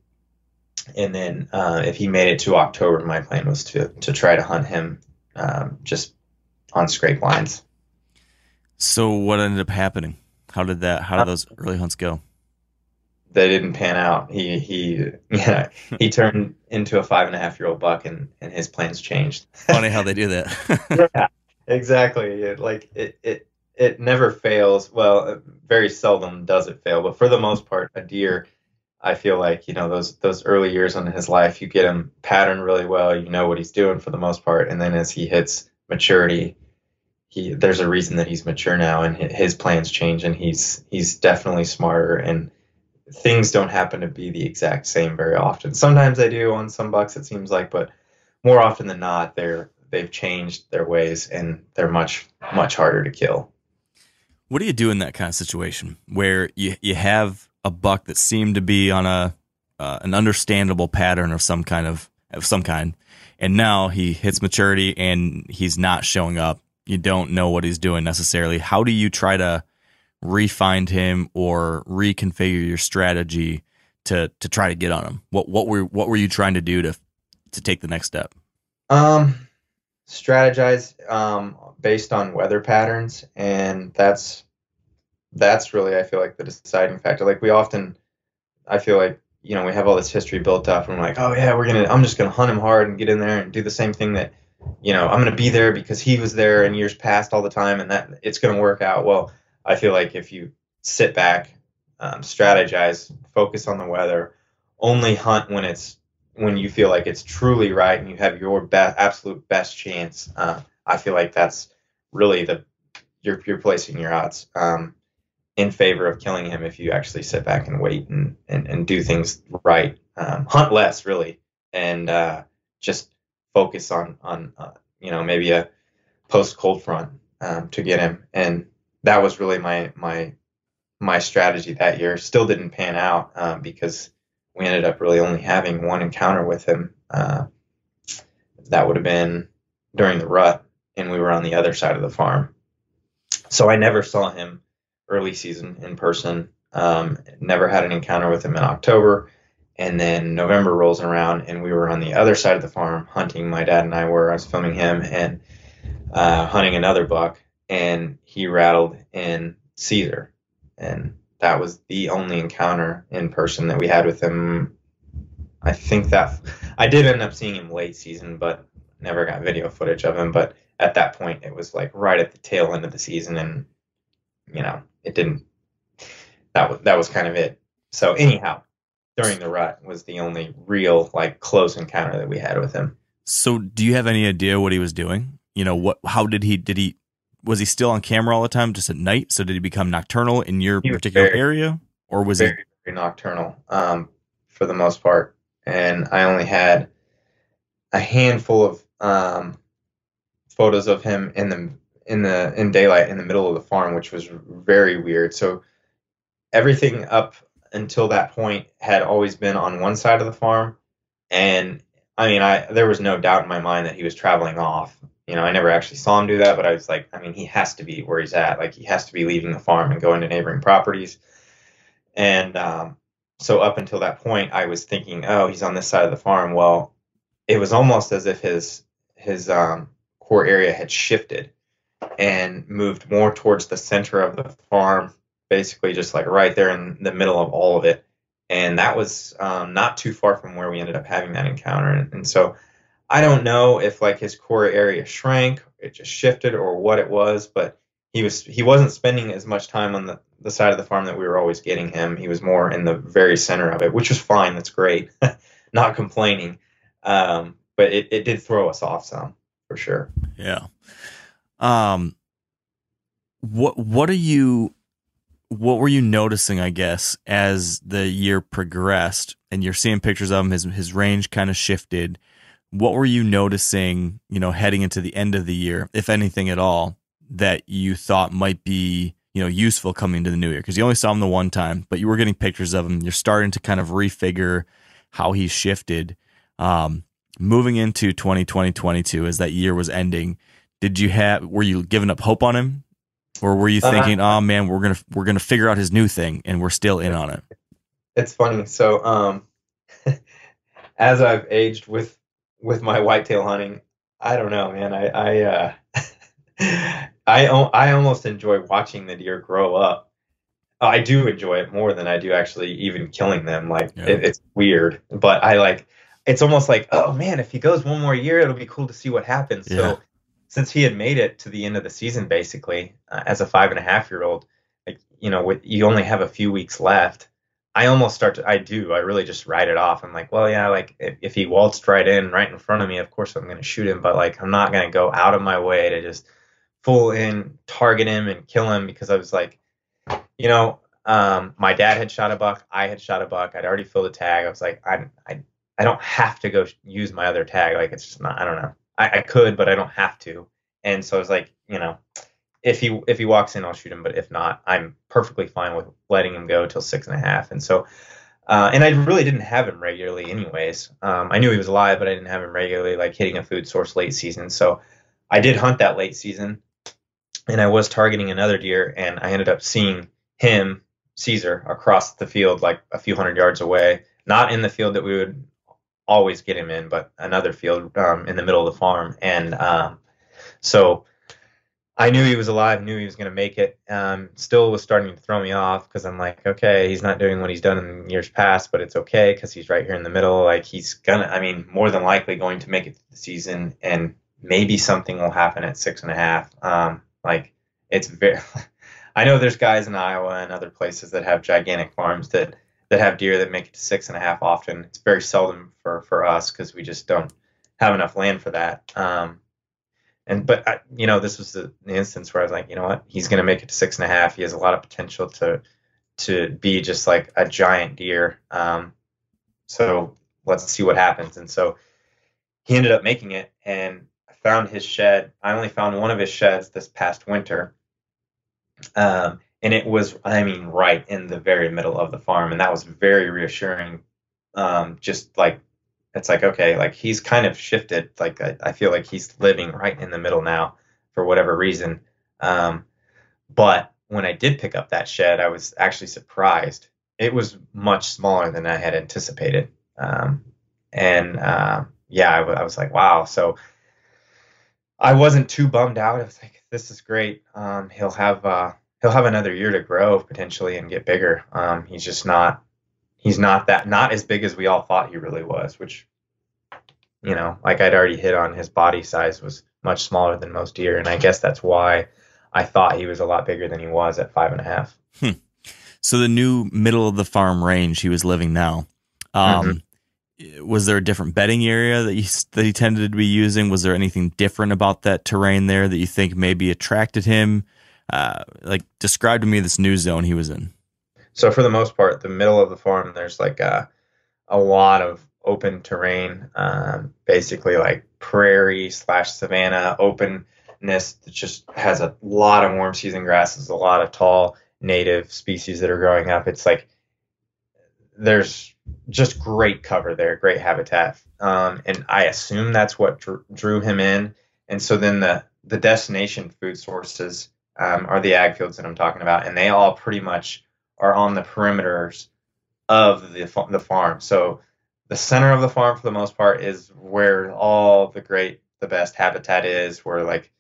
and then uh, if he made it to October, my plan was to to try to hunt him um, just on scrape lines. So what ended up happening? How did that? How did those early hunts go? They didn't pan out. He he yeah he turned into a five and a half year old buck, and and his plans changed. Funny how they do that. yeah, exactly. It, like it, it, it never fails. Well, uh, very seldom does it fail, but for the most part, a deer, I feel like you know those those early years in his life, you get him patterned really well. You know what he's doing for the most part, and then as he hits maturity, he there's a reason that he's mature now, and his plans change, and he's he's definitely smarter and. Things don't happen to be the exact same very often. Sometimes they do on some bucks, it seems like, but more often than not, they're they've changed their ways and they're much much harder to kill. What do you do in that kind of situation where you you have a buck that seemed to be on a uh, an understandable pattern of some kind of of some kind, and now he hits maturity and he's not showing up. You don't know what he's doing necessarily. How do you try to re-find him or reconfigure your strategy to to try to get on him? What what were what were you trying to do to to take the next step? Um, strategize um, based on weather patterns, and that's that's really I feel like the deciding factor. Like we often, I feel like you know we have all this history built up, and we're like, oh yeah, we're gonna I'm just gonna hunt him hard and get in there and do the same thing that you know I'm gonna be there because he was there in years past all the time, and that it's gonna work out. Well, I feel like if you sit back, um, strategize, focus on the weather, only hunt when it's when you feel like it's truly right and you have your best absolute best chance. Uh, I feel like that's really the you're you're placing your odds um, in favor of killing him if you actually sit back and wait and and, and do things right. Um, hunt less really and uh, just focus on on uh, you know maybe a post cold front um, to get him and that was really my my my strategy that year. Still didn't pan out um, because we ended up really only having one encounter with him. Uh, that would have been during the rut, and we were on the other side of the farm. So I never saw him early season in person. Um, never had an encounter with him in October. And then November rolls around, and we were on the other side of the farm hunting. My dad and I were. I was filming him and uh, hunting another buck, and he rattled in Caesar, and that was the only encounter in person that we had with him. I think that I did end up seeing him late season, but never got video footage of him. But at that point, it was like right at the tail end of the season, and you know, it didn't. That was that was kind of it. So anyhow, during the rut was the only real like close encounter that we had with him. So, do you have any idea what he was doing? You know, what? How did he? Did he? Was he still on camera all the time, just at night? So, did he become nocturnal in your particular very- area, or was he? very, very nocturnal um, for the most part, and I only had a handful of um, photos of him in the in the in daylight in the middle of the farm, which was very weird. So everything up until that point had always been on one side of the farm, and I mean, I there was no doubt in my mind that he was traveling off. You know, I never actually saw him do that, but I was like, I mean, he has to be where he's at. Like, he has to be leaving the farm and going to neighboring properties. And um, so up until that point, I was thinking, oh, he's on this side of the farm. Well, it was almost as if his his um, core area had shifted and moved more towards the center of the farm, basically just like right there in the middle of all of it. And that was um, not too far from where we ended up having that encounter. And, and so I don't know if like his core area shrank, it just shifted, or what it was, but he was he wasn't spending as much time on the, the side of the farm that we were always getting him. He was more in the very center of it, which was fine. That's great. Not complaining. Um, but it, it did throw us off some for sure. Yeah. Um. What What are you? What were you noticing? I guess as the year progressed, and you're seeing pictures of him, his his range kind of shifted. What were you noticing? You know, heading into the end of the year, if anything at all, that you thought might be you know useful coming into the new year because you only saw him the one time, but you were getting pictures of him. You're starting to kind of refigure how he shifted. Um, moving into 2020 22 as that year was ending did you have were you giving up hope on him or were you Uh, thinking oh man we're gonna we're gonna figure out his new thing and we're still in on it It's funny. So, um, as I've aged with with my whitetail hunting, I don't know, man. I I uh, I I almost enjoy watching the deer grow up. I do enjoy it more than I do actually even killing them. Like Yeah. it, it's weird, but I like. It's almost like, oh man, if he goes one more year, it'll be cool to see what happens. Yeah. So, since he had made it to the end of the season, basically, uh, as a five and a half year old, like you know, with you only have a few weeks left. I almost start to, I do, I really just write it off. I'm like, well, yeah, like if, if he waltzed right in, right in front of me, of course I'm going to shoot him, but like I'm not going to go out of my way to just full in target him and kill him because I was like, you know, um, my dad had shot a buck, I had shot a buck, I'd already filled a tag. I was like, I, I, I don't have to go use my other tag. Like it's just not, I don't know. I, I could, but I don't have to. And so I was like, you know, if he if he walks in, I'll shoot him. But if not, I'm perfectly fine with letting him go till six and a half. And so, uh, and I really didn't have him regularly, anyways. Um, I knew he was alive, but I didn't have him regularly, like hitting a food source late season. So I did hunt that late season, and I was targeting another deer, and I ended up seeing him Caesar across the field, like a few hundred yards away, not in the field that we would always get him in, but another field um, in the middle of the farm. And um, so I knew he was alive, knew he was going to make it. Um, still was starting to throw me off because I'm like, okay, he's not doing what he's done in years past, but it's okay because he's right here in the middle. Like he's gonna, I mean, more than likely going to make it the season, and maybe something will happen at six and a half. Um, like it's very. I know there's guys in Iowa and other places that have gigantic farms that that have deer that make it to six and a half often. It's very seldom for for us because we just don't have enough land for that. Um, and but I, you know, this was the, the instance where I was like, you know what, he's going to make it to six and a half. He has a lot of potential to to be just like a giant deer. Um, so let's see what happens. And so he ended up making it, and I found his shed. I only found one of his sheds this past winter, um, and it was, I mean, right in the very middle of the farm, and that was very reassuring. Um, just like it's like okay like he's kind of shifted. Like i, I feel like he's living right in the middle now for whatever reason. Um, but when i did pick up that shed i was actually surprised. It was much smaller than i had anticipated. Um, and uh, yeah I, w- I was like wow. So i wasn't too bummed out. I was like this is great. Um, he'll have uh, he'll have another year to grow potentially and get bigger um, he's just not he's not that not as big as we all thought he really was, which you know, like I'd already hit on his body size was much smaller than most deer, and I guess that's why I thought he was a lot bigger than he was at five and a half. Hmm. So the new middle of the farm range he was living now. Um, mm-hmm. Was there a different bedding area that he that he tended to be using? Was there anything different about that terrain there that you think maybe attracted him? Uh, like describe to me this new zone he was in. So for the most part, the middle of the farm, there's like a, a lot of open terrain, um, basically like prairie slash savanna openness that just has a lot of warm season grasses, a lot of tall native species that are growing up. It's like there's just great cover there, great habitat, um, and I assume that's what drew, drew him in. And so then the the destination food sources um, are the ag fields that I'm talking about, and they all pretty much are on the perimeters of the the farm. So the center of the farm, for the most part, is where all the great, the best habitat is, where like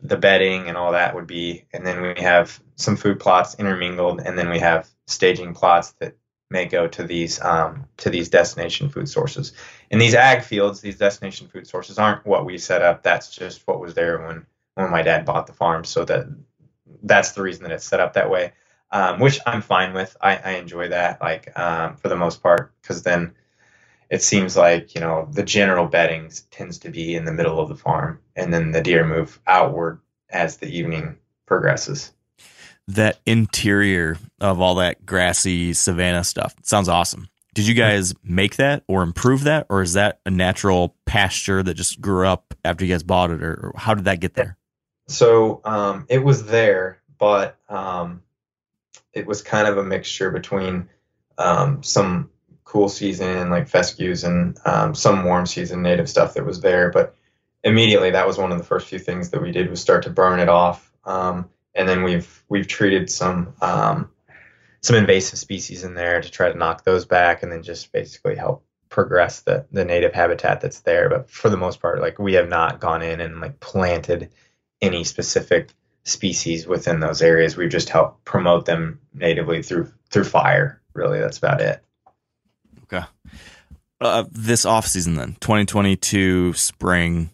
the bedding and all that would be. And then we have some food plots intermingled, and then we have staging plots that may go to these um, to these destination food sources. And these ag fields, these destination food sources, aren't what we set up. That's just what was there when when my dad bought the farm. So that that's the reason that it's set up that way um, which I'm fine with. I, I enjoy that, like um, for the most part, because then it seems like you know the general bedding tends to be in the middle of the farm, and then the deer move outward as the evening progresses. That interior of all that grassy savanna stuff sounds awesome. Did you guys make that or improve that, or is that a natural pasture that just grew up after you guys bought it, or how did that get there? So um, it was there, but um, it was kind of a mixture between um, some cool season like fescues and um, some warm season native stuff that was there. But immediately, that was one of the first few things that we did was start to burn it off. Um, and then we've we've treated some um, some invasive species in there to try to knock those back, and then just basically help progress the the native habitat that's there. But for the most part, like we have not gone in and like planted any specific species within those areas. We've just helped promote them natively through through fire. Really, that's about it. Okay. Uh, this off season then, 2022 spring.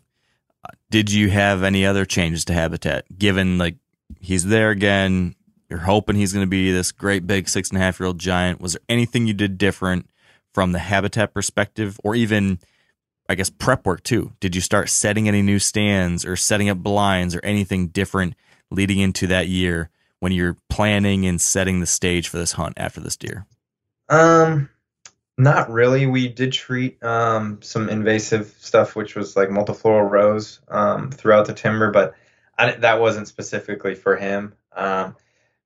Did you have any other changes to habitat? Given like he's there again, you're hoping he's going to be this great big six and a half year old giant. Was there anything you did different from the habitat perspective, or even I guess prep work too? Did you start setting any new stands or setting up blinds or anything different leading into that year when you're planning and setting the stage for this hunt after this deer? Um, not really. We did treat um, some invasive stuff, which was like multifloral rose um, throughout the timber, but I, that wasn't specifically for him. Um,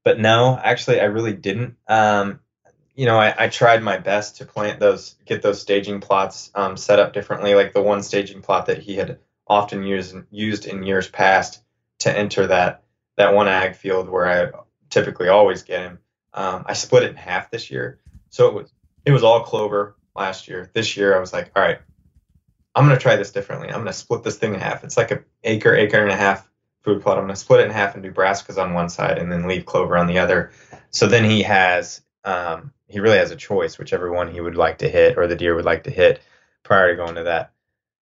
but no, actually, I really didn't. Um, you know, I, I, tried my best to plant those, get those staging plots um, set up differently. Like the one staging plot that he had often used used in years past to enter that that one ag field where I typically always get him. Um, I split it in half this year, so it was it was all clover last year. This year, I was like, all right, I'm gonna try this differently. I'm gonna split this thing in half. It's like an acre, acre and a half food plot. I'm gonna split it in half and do brassicas on one side and then leave clover on the other. So then he has um, he really has a choice, whichever one he would like to hit or the deer would like to hit prior to going to that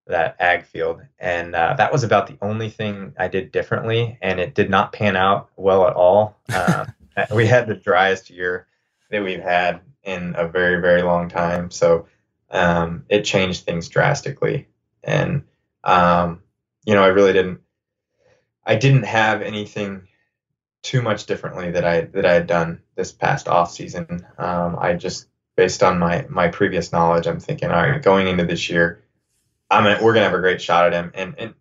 that ag field. And uh, that was about the only thing I did differently, and it did not pan out well at all. Uh, we had the driest year that we've had in a very very long time, so um, it changed things drastically. And um, you know, I really didn't. I didn't have anything too much differently that I that I had done this past off season. Um, I just based on my my previous knowledge, I'm thinking, all right, going into this year, I'm gonna, we're gonna have a great shot at him. And, and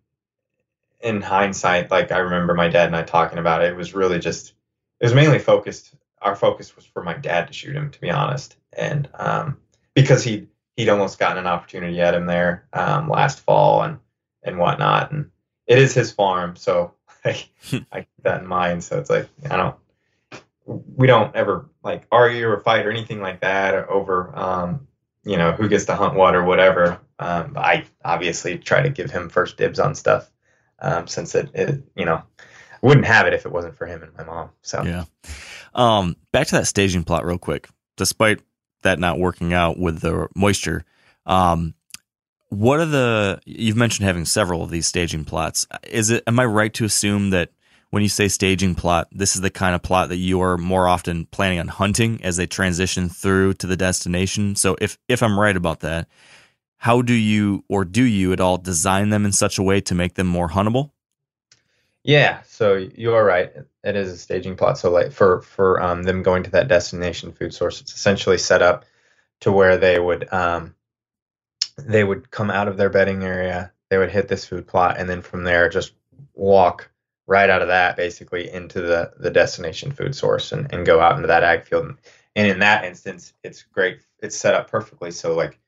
in hindsight, like I remember my dad and I talking about it, it was really just it was mainly focused. Our focus was for my dad to shoot him, to be honest, and um, because he he'd almost gotten an opportunity at him there um, last fall and and whatnot, and it is his farm, so I, I keep that in mind. So it's like I don't we don't ever like argue or fight or anything like that over um, you know who gets to hunt what or whatever. Um, I obviously try to give him first dibs on stuff um, since it, it you know wouldn't have it if it wasn't for him and my mom. So Yeah. Um, back to that staging plot real quick. Despite that not working out with the moisture, um, what are the? You've mentioned having several of these staging plots. Is it? Am I right to assume that when you say staging plot, this is the kind of plot that you are more often planning on hunting as they transition through to the destination? So if if I'm right about that, how do you or do you at all design them in such a way to make them more huntable? Yeah, so you are right. It is a staging plot. So like for for um, them going to that destination food source, it's essentially set up to where they would um, they would come out of their bedding area, they would hit this food plot, and then from there just walk right out of that basically into the the destination food source and, and go out into that ag field. And in that instance, it's great. It's set up perfectly. So like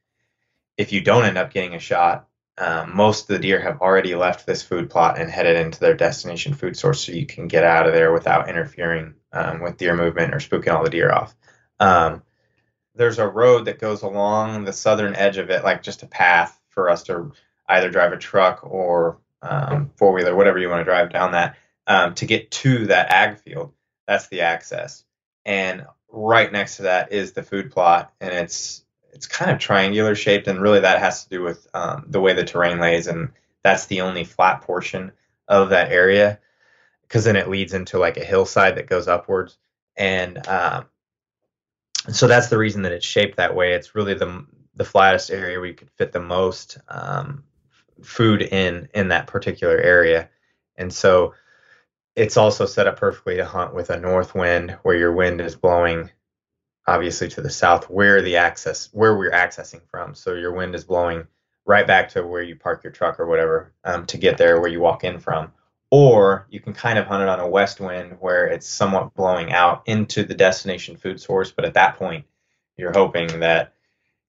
if you don't end up getting a shot, um, most of the deer have already left this food plot and headed into their destination food source, so you can get out of there without interfering um, with deer movement or spooking all the deer off. Um, there's a road that goes along the southern edge of it, like just a path for us to either drive a truck or um, four wheeler, whatever you want to drive down that um, to get to that ag field. That's the access, and right next to that is the food plot, and it's it's kind of triangular shaped, and really that has to do with um, the way the terrain lays, and that's the only flat portion of that area, because then it leads into like a hillside that goes upwards, and um, so that's the reason that it's shaped that way. It's really the the flattest area where you could fit the most um, food in in that particular area, and so it's also set up perfectly to hunt with a north wind where your wind is blowing obviously to the south where the access where we're accessing from. So your wind is blowing right back to where you park your truck or whatever um, to get there where you walk in from or you can kind of hunt it on a west wind where it's somewhat blowing out into the destination food source but at that point you're hoping that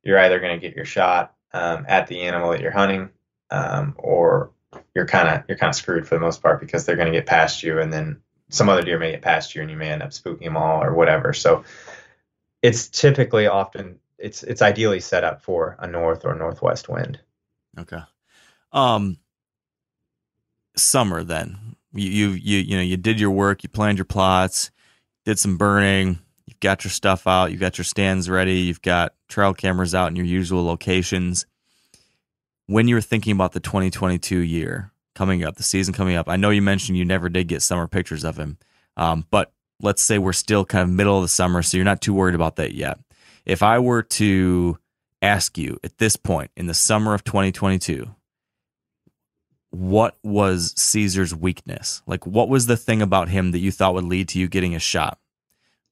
you're either going to get your shot um, at the animal that you're hunting um, or you're kind of you're kind of screwed for the most part because they're going to get past you and then some other deer may get past you and you may end up spooking them all or whatever so it's typically often it's it's ideally set up for a north or northwest wind. Okay. Um summer then. You you you you know, you did your work, you planned your plots, did some burning, you've got your stuff out, you've got your stands ready, you've got trail cameras out in your usual locations. When you were thinking about the 2022 year coming up, the season coming up, I know you mentioned you never did get summer pictures of him. Um, but let's say we're still kind of middle of the summer, so you're not too worried about that yet. If I were to ask you at this point in the summer of 2022, what was Caesar's weakness? Like, what was the thing about him that you thought would lead to you getting a shot?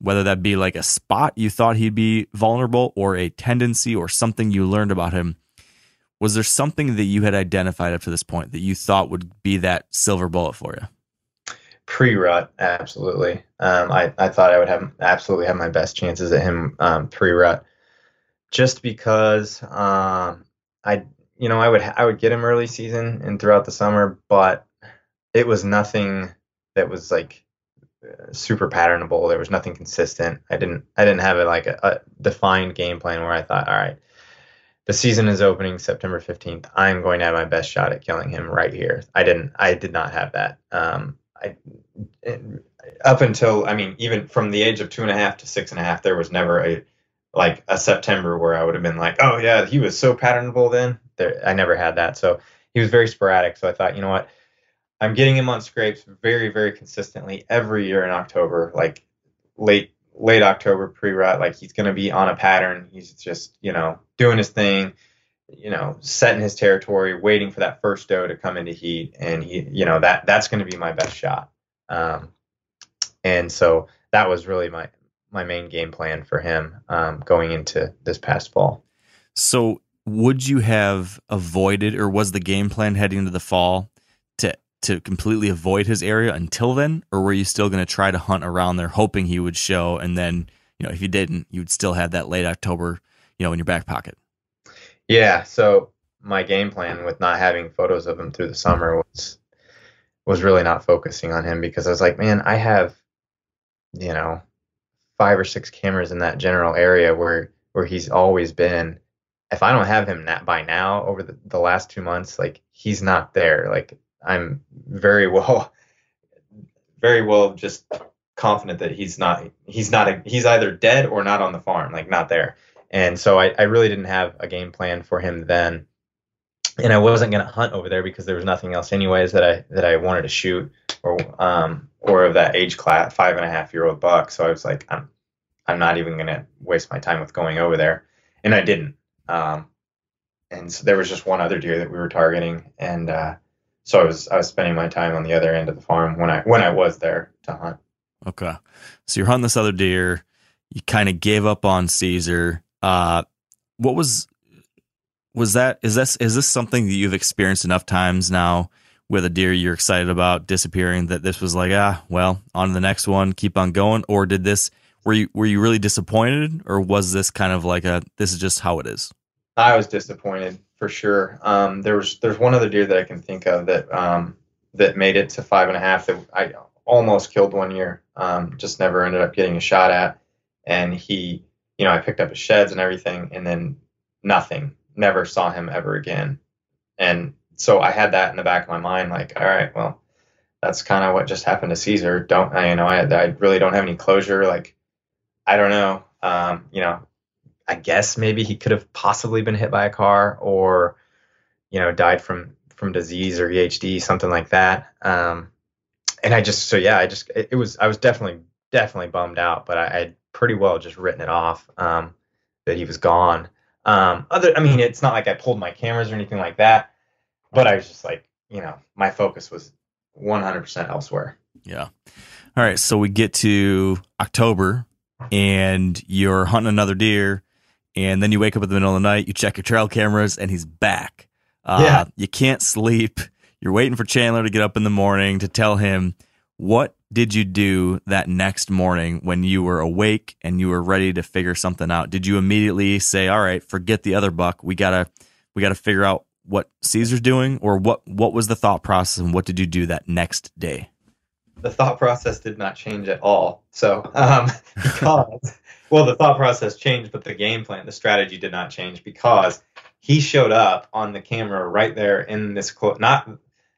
Whether that be like a spot you thought he'd be vulnerable or a tendency or something you learned about him. Was there something that you had identified up to this point that you thought would be that silver bullet for you? pre-rut absolutely um, I, I thought i would have absolutely have my best chances at him um, pre-rut just because um, i you know i would i would get him early season and throughout the summer but it was nothing that was like super patternable. There was nothing consistent. I didn't I didn't have it like a, a defined game plan where I thought, all right, the season is opening September 15th. I'm going to have my best shot at killing him right here. I didn't I did not have that. Um, I up until I mean even from the age of two and a half to six and a half, there was never a like a September where I would have been like, oh yeah, he was so patternable then. There, I never had that. So he was very sporadic. So I thought, you know what, I'm getting him on scrapes very, very consistently every year in October, like late late October pre-rut. Like he's going to be on a pattern. He's just you know doing his thing, you know, setting his territory, waiting for that first doe to come into heat, and he, you know, that that's going to be my best shot. Um, and so that was really my my main game plan for him um, going into this past fall. So, would you have avoided, or was the game plan heading into the fall to to completely avoid his area until then, or were you still going to try to hunt around there, hoping he would show, and then you know if you didn't, you would still have that late October, you know, in your back pocket? Yeah. So my game plan with not having photos of him through the summer was was really not focusing on him because I was like, man, I have, you know, five or six cameras in that general area where where he's always been. If I don't have him by now over the, the last two months, like he's not there. Like I'm very well, very well just confident that he's not he's not a, he's either dead or not on the farm, like not there. And so I, I really didn't have a game plan for him then. And I wasn't going to hunt over there because there was nothing else anyways that I that I wanted to shoot or um or of that age class five and a half year old buck. So I was like, I'm I'm not even going to waste my time with going over there, and I didn't. Um, and so there was just one other deer that we were targeting, and uh, so I was I was spending my time on the other end of the farm when I when I was there to hunt. Okay, so you're hunting this other deer. You kind of gave up on Caesar. Uh, what was was that? Is this is this something that you've experienced enough times now with a deer you're excited about disappearing that this was like ah well on to the next one, keep on going, or did this? Were you were you really disappointed, or was this kind of like a this is just how it is? I was disappointed for sure. Um, there was there's one other deer that I can think of that um, that made it to five and a half that I almost killed one year. Um, just never ended up getting a shot at, and he, you know, I picked up his sheds and everything, and then nothing. Never saw him ever again, and so I had that in the back of my mind, like, all right, well, that's kind of what just happened to Caesar. Don't I, you know, I, I really don't have any closure. Like, I don't know. Um, you know, I guess maybe he could have possibly been hit by a car or, you know, died from from disease or EHD, something like that. Um, and I just so yeah, I just it, it was I was definitely definitely bummed out, but I, I pretty well just written it off um, that he was gone. Um, other, I mean, it's not like I pulled my cameras or anything like that, but I was just like, you know, my focus was 100% elsewhere. Yeah. All right. So we get to October and you're hunting another deer, and then you wake up in the middle of the night, you check your trail cameras, and he's back. Uh, Yeah. You can't sleep. You're waiting for Chandler to get up in the morning to tell him what did you do that next morning when you were awake and you were ready to figure something out? Did you immediately say, "All right, forget the other buck. We gotta, we gotta figure out what Caesar's doing," or what? What was the thought process, and what did you do that next day? The thought process did not change at all. So, um, because, well, the thought process changed, but the game plan, the strategy did not change because he showed up on the camera right there in this, clo- not,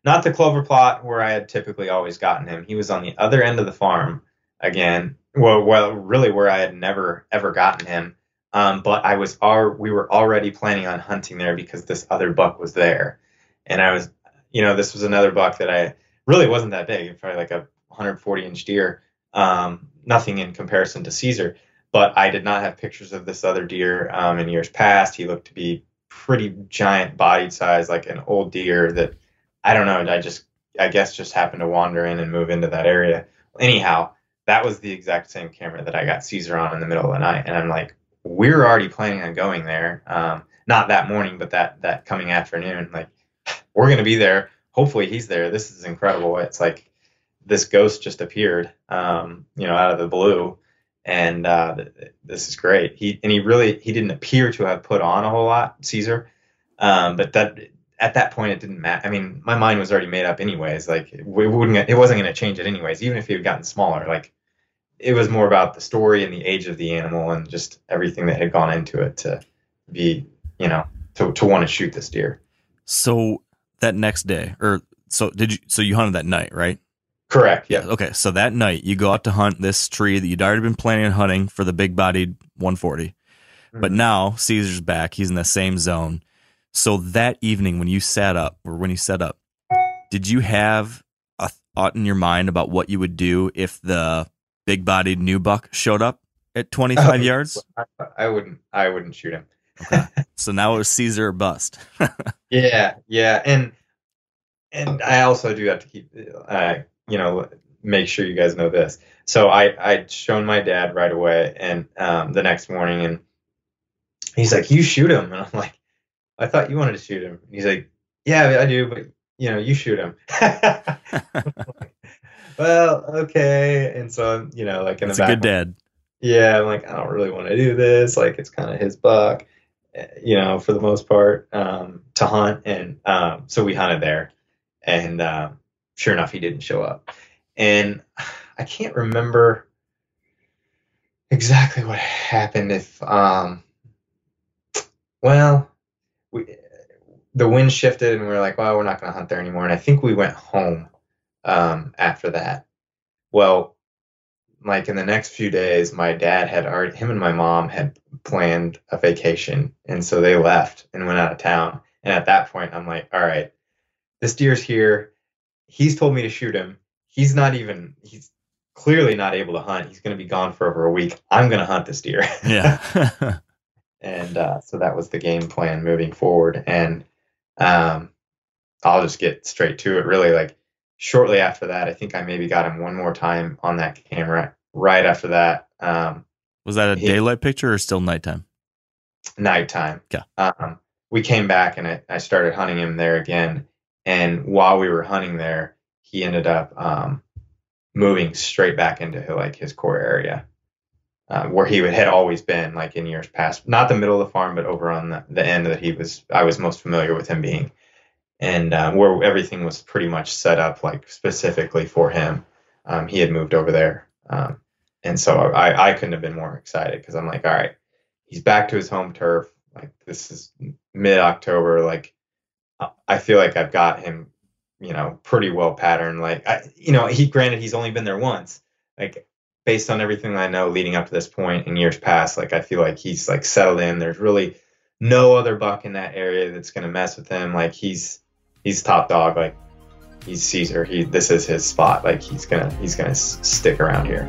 not the clover plot where I had typically always gotten him. He was on the other end of the farm again. Well, well, really where I had never, ever gotten him. Um, but I was, we were already planning on hunting there because this other buck was there. And I was, you know, this was another buck that I really wasn't that big, probably like a 140 inch deer. Um, nothing in comparison to Caesar, but I did not have pictures of this other deer um, in years past. He looked to be pretty giant bodied size, like an old deer that I don't know. I just, I guess, just happened to wander in and move into that area. Anyhow, that was the exact same camera that I got Caesar on in the middle of the night, and I'm like, we're already planning on going there. Um, not that morning, but that that coming afternoon. Like, we're gonna be there. Hopefully, he's there. This is incredible. It's like this ghost just appeared, um, you know, out of the blue, and uh, th- th- this is great. He and he really he didn't appear to have put on a whole lot, Caesar, um, but that at that point it didn't matter. I mean, my mind was already made up anyways. Like it wouldn't, it wasn't going to change it anyways. Even if he had gotten smaller, like it was more about the story and the age of the animal and just everything that had gone into it to be, you know, to to want to shoot this deer. So that next day, or so did you? So you hunted that night, right? Correct. Yeah. Okay. So that night, you go out to hunt this tree that you'd already been planning on hunting for the big bodied 140. But Mhm. now Caesar's back. He's in the same zone. So that evening, when you sat up, or when you set up, did you have a thought in your mind about what you would do if the big bodied new buck showed up at 25 Oh, yards? I, I wouldn't. I wouldn't shoot him. So now it was Caesar or bust. Yeah, yeah, and and I also do have to keep, uh, you know, make sure you guys know this. So I I'd shown my dad right away, and um, the next morning, and he's like, "You shoot him," and I'm like, "I thought you wanted to shoot him." He's like, "Yeah, I do, but you know, you shoot him." well, okay, and so I'm, you know, like in It's the a good dad. yeah, I'm like, I don't really want to do this. Like, it's kind of his buck, eh, you know, for the most part, um, to hunt. And um, so we hunted there. And um, sure enough, he didn't show up. And I can't remember exactly what happened. If, um, well, we, the wind shifted and we were like, well, we're not going to hunt there anymore. And I think we went home um, after that. Well, like in the next few days, my dad had already, him and my mom had planned a vacation. And so they left and went out of town. And at that point, I'm like, all right, this deer's here. He's told me to shoot him. He's not even, he's clearly not able to hunt. He's going to be gone for over a week. I'm going to hunt this deer. Yeah. and uh, so that was the game plan moving forward. And um, I'll just get straight to it. Really, like shortly after that, I think I maybe got him one more time on that camera. Right after that, um, was that a He- daylight picture or still nighttime? nighttime. Yeah. Um, we came back and I, I started hunting him there again. And while we were hunting there, he ended up um, moving straight back into like his core area. Uh, where he had always been, like in years past, not the middle of the farm, but over on the, the end that he was, I was most familiar with him being, and uh, where everything was pretty much set up like specifically for him. Um, he had moved over there, um, and so I, I couldn't have been more excited because I'm like, all right, he's back to his home turf. Like this is mid October. Like I- feel like I've got him, you know, pretty well patterned. Like I, you know, he granted he's only been there once. Like based on everything I know leading up to this point in years past, like I feel like he's like settled in. There's really no other buck in that area that's gonna mess with him. Like he's he's top dog. Like he's Caesar. He this is his spot. Like he's gonna he's gonna s- stick around here.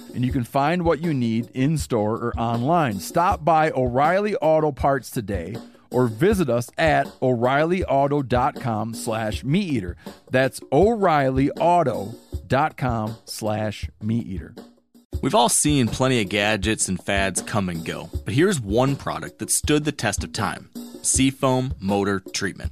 and you can find what you need in store or online. Stop by O'Reilly Auto Parts today or visit us at o'reillyauto.com slash meat eater that's o'reillyauto.com slash meat eater We've all seen plenty of gadgets and fads come and go, but here's one product that stood the test of time Seafoam Motor Treatment.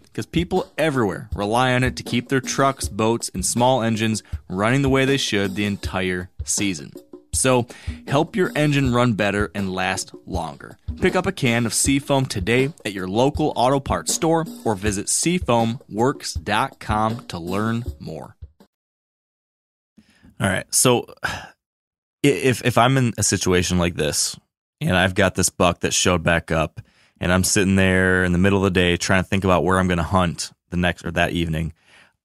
because people everywhere rely on it to keep their trucks, boats, and small engines running the way they should the entire season. So, help your engine run better and last longer. Pick up a can of Seafoam today at your local auto parts store or visit seafoamworks.com to learn more. All right. So, if if I'm in a situation like this and I've got this buck that showed back up and I'm sitting there in the middle of the day trying to think about where I'm going to hunt the next or that evening,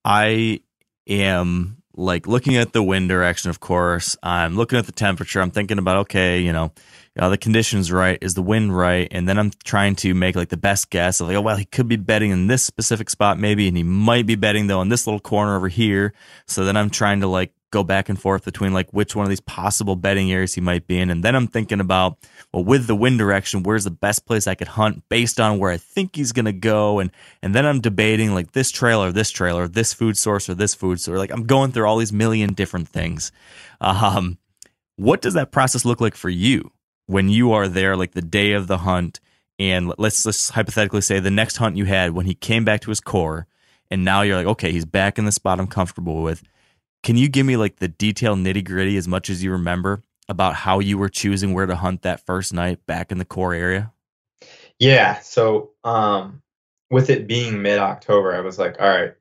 I am like looking at the wind direction, of course. I'm looking at the temperature. I'm thinking about, okay, you know, are the conditions right? Is the wind right? And then I'm trying to make like the best guess of like, oh, well, he could be bedding in this specific spot maybe, and he might be bedding though in this little corner over here. So then I'm trying to like go back and forth between like which one of these possible bedding areas he might be in. And then I'm thinking about, well, with the wind direction, where's the best place I could hunt based on where I think he's to go. And, and then I'm debating like this trail or this trail or this food source or this food source. Like I'm going through all these million different things. Um, what does that process look like for you when you are there, like the day of the hunt? And let's let's hypothetically say the next hunt you had when he came back to his core, and now you're like, okay, he's back in the spot I'm comfortable with can you give me like the detail nitty gritty as much as you remember about how you were choosing where to hunt that first night back in the core area? Yeah. So, um, with it being mid October, I was like, all right,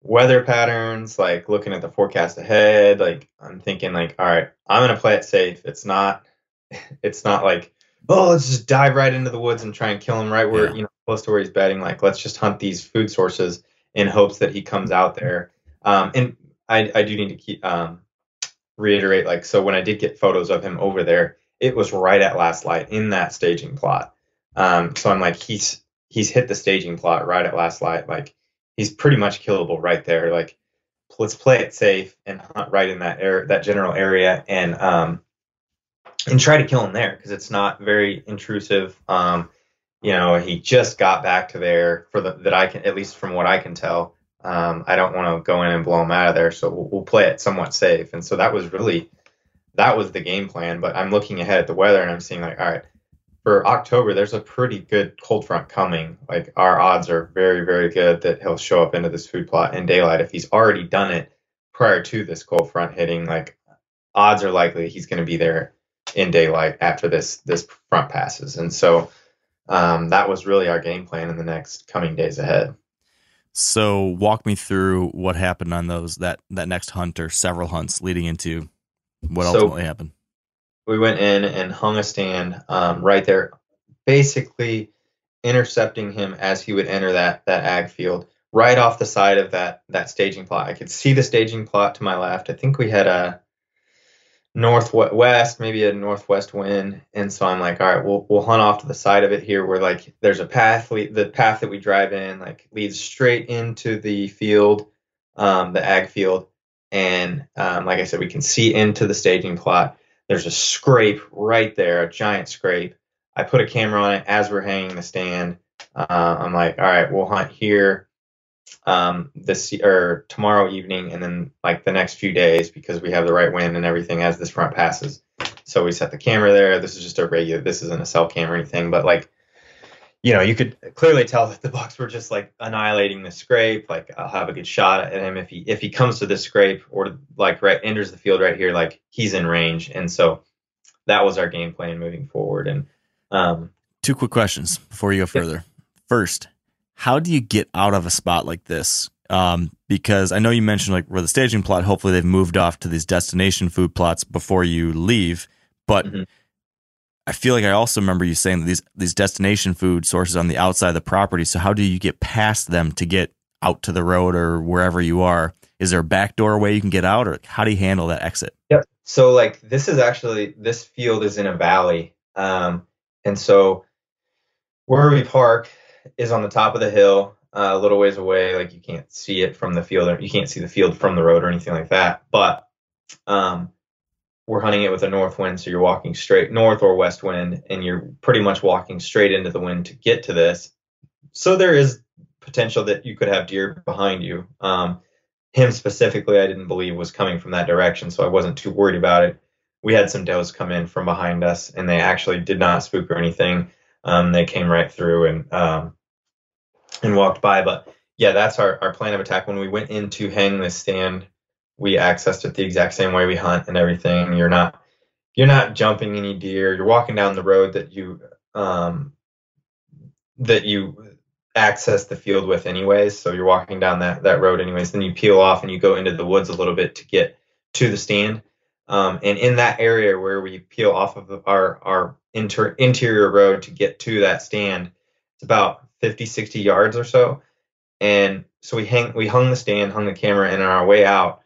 weather patterns, like looking at the forecast ahead, like I'm thinking like, all right, I'm gonna play it safe. It's not, it's not like, oh, let's just dive right into the woods and try and kill him right where Yeah. you know close to where he's bedding. Like, let's just hunt these food sources in hopes that he comes out there. Um, and I, I do need to keep um, reiterate, like, so when I did get photos of him over there, it was right at last light in that staging plot. Um, so I'm like, he's he's hit the staging plot right at last light. Like, he's pretty much killable right there. Like, let's play it safe and hunt right in that area, that general area, and um, and try to kill him there because it's not very intrusive. Um, you know, he just got back to there for the that I can at least from what I can tell. Um, I don't want to go in and blow him out of there, so we'll, we'll play it somewhat safe. And so that was really that was the game plan. But I'm looking ahead at the weather and I'm seeing like, all right, for October, there's a pretty good cold front coming. Like our odds are very, very good that he'll show up into this food plot in daylight. If he's already done it prior to this cold front hitting, like odds are likely he's going to be there in daylight after this this front passes. And so um, that was really our game plan in the next coming days ahead. So walk me through what happened on those that that next hunt or several hunts leading into what So- ultimately happened. we went in and hung a stand um, right there, basically intercepting him as he would enter that that ag field, right off the side of that that staging plot. I could see the staging plot to my left. I think we had a northwest, maybe a northwest wind, and so I'm like, all right, we'll we'll hunt off to the side of it here, where like there's a path. The path that we drive in like leads straight into the field, um, the ag field, and um, like I said, we can see into the staging plot. There's a scrape right there, a giant scrape. I put a camera on it as we're hanging the stand. Uh, I'm like, all right, we'll hunt here um, this or tomorrow evening, and then like the next few days because we have the right wind and everything as this front passes. So we set the camera there. This is just a regular. This isn't a cell cam or anything, but like, you know, you could clearly tell that the Bucks were just like annihilating the scrape. Like I'll have a good shot at him if he if he comes to the scrape or like right enters the field right here, like he's in range. And so that was our game plan moving forward. And um, Two quick questions before you go further. First, how do you get out of a spot like this? Um, because I know you mentioned like where the staging plot, hopefully they've moved off to these destination food plots before you leave. But Mhm. I feel like I also remember you saying that these these destination food sources on the outside of the property. So how do you get past them to get out to the road or wherever you are? Is there a back door way you can get out, or how do you handle that exit? Yep. So like this is actually this field is in a valley, um, and so where we park is on the top of the hill, uh, a little ways away. Like you can't see it from the field, or you can't see the field from the road or anything like that. But um, we're hunting it with a north wind, so you're walking straight north or west wind, and you're pretty much walking straight into the wind to get to this. So there is potential that you could have deer behind you. Um, him specifically, I didn't believe was coming from that direction, so I wasn't too worried about it. We had some does come in from behind us, and they actually did not spook or anything. Um, they came right through and um, and walked by. But yeah, that's our, our plan of attack. When we went in to hang this stand, we accessed it the exact same way we hunt and everything. You're not you're not jumping any deer. You're walking down the road that you um, that you access the field with anyways. So you're walking down that that road anyways. Then you peel off and you go into the woods a little bit to get to the stand. Um, and in that area where we peel off of the, our our inter, interior road to get to that stand, it's about 50, 60 yards or so. And so we hang we hung the stand, hung the camera, and on our way out,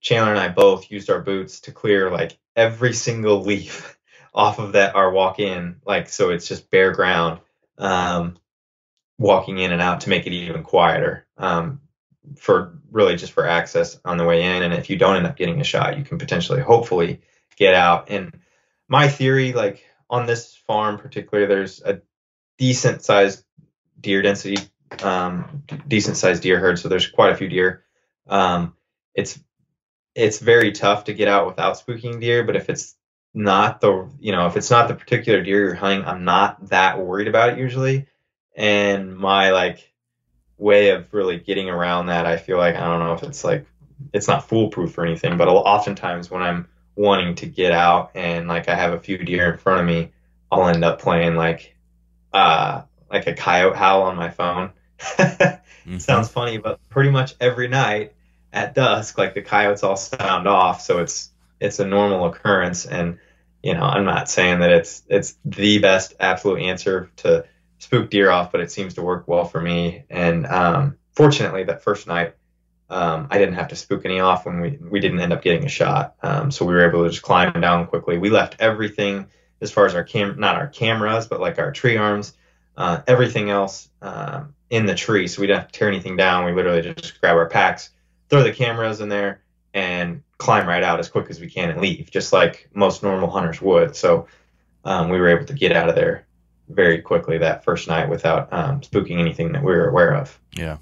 Chandler and I both used our boots to clear like every single leaf off of that our walk in, like so it's just bare ground. Um, walking in and out to make it even quieter um, for really just for access on the way in. And if you don't end up getting a shot, you can potentially, hopefully, get out. And my theory, like on this farm particularly, there's a decent sized deer density, um, decent sized deer herd. So there's quite a few deer. Um, it's it's very tough to get out without spooking deer, but if it's not the you know if it's not the particular deer you're hunting, I'm not that worried about it usually and my like way of really getting around that i feel like i don't know if it's like it's not foolproof or anything but oftentimes when i'm wanting to get out and like i have a few deer in front of me i'll end up playing like uh like a coyote howl on my phone Mhm. sounds funny but pretty much every night at dusk like the coyotes all sound off so it's it's a normal occurrence and you know i'm not saying that it's it's the best absolute answer to spook deer off, but it seems to work well for me. And um, fortunately, that first night, um, I didn't have to spook any off when we we didn't end up getting a shot. Um, so we were able to just climb down quickly. We left everything as far as our cam not our cameras, but like our tree arms, uh, everything else um, in the tree. So we didn't have to tear anything down. We literally just grab our packs, throw the cameras in there, and climb right out as quick as we can and leave, just like most normal hunters would. So um, we were able to get out of there very quickly that first night without um, spooking anything that we were aware of. Yeah.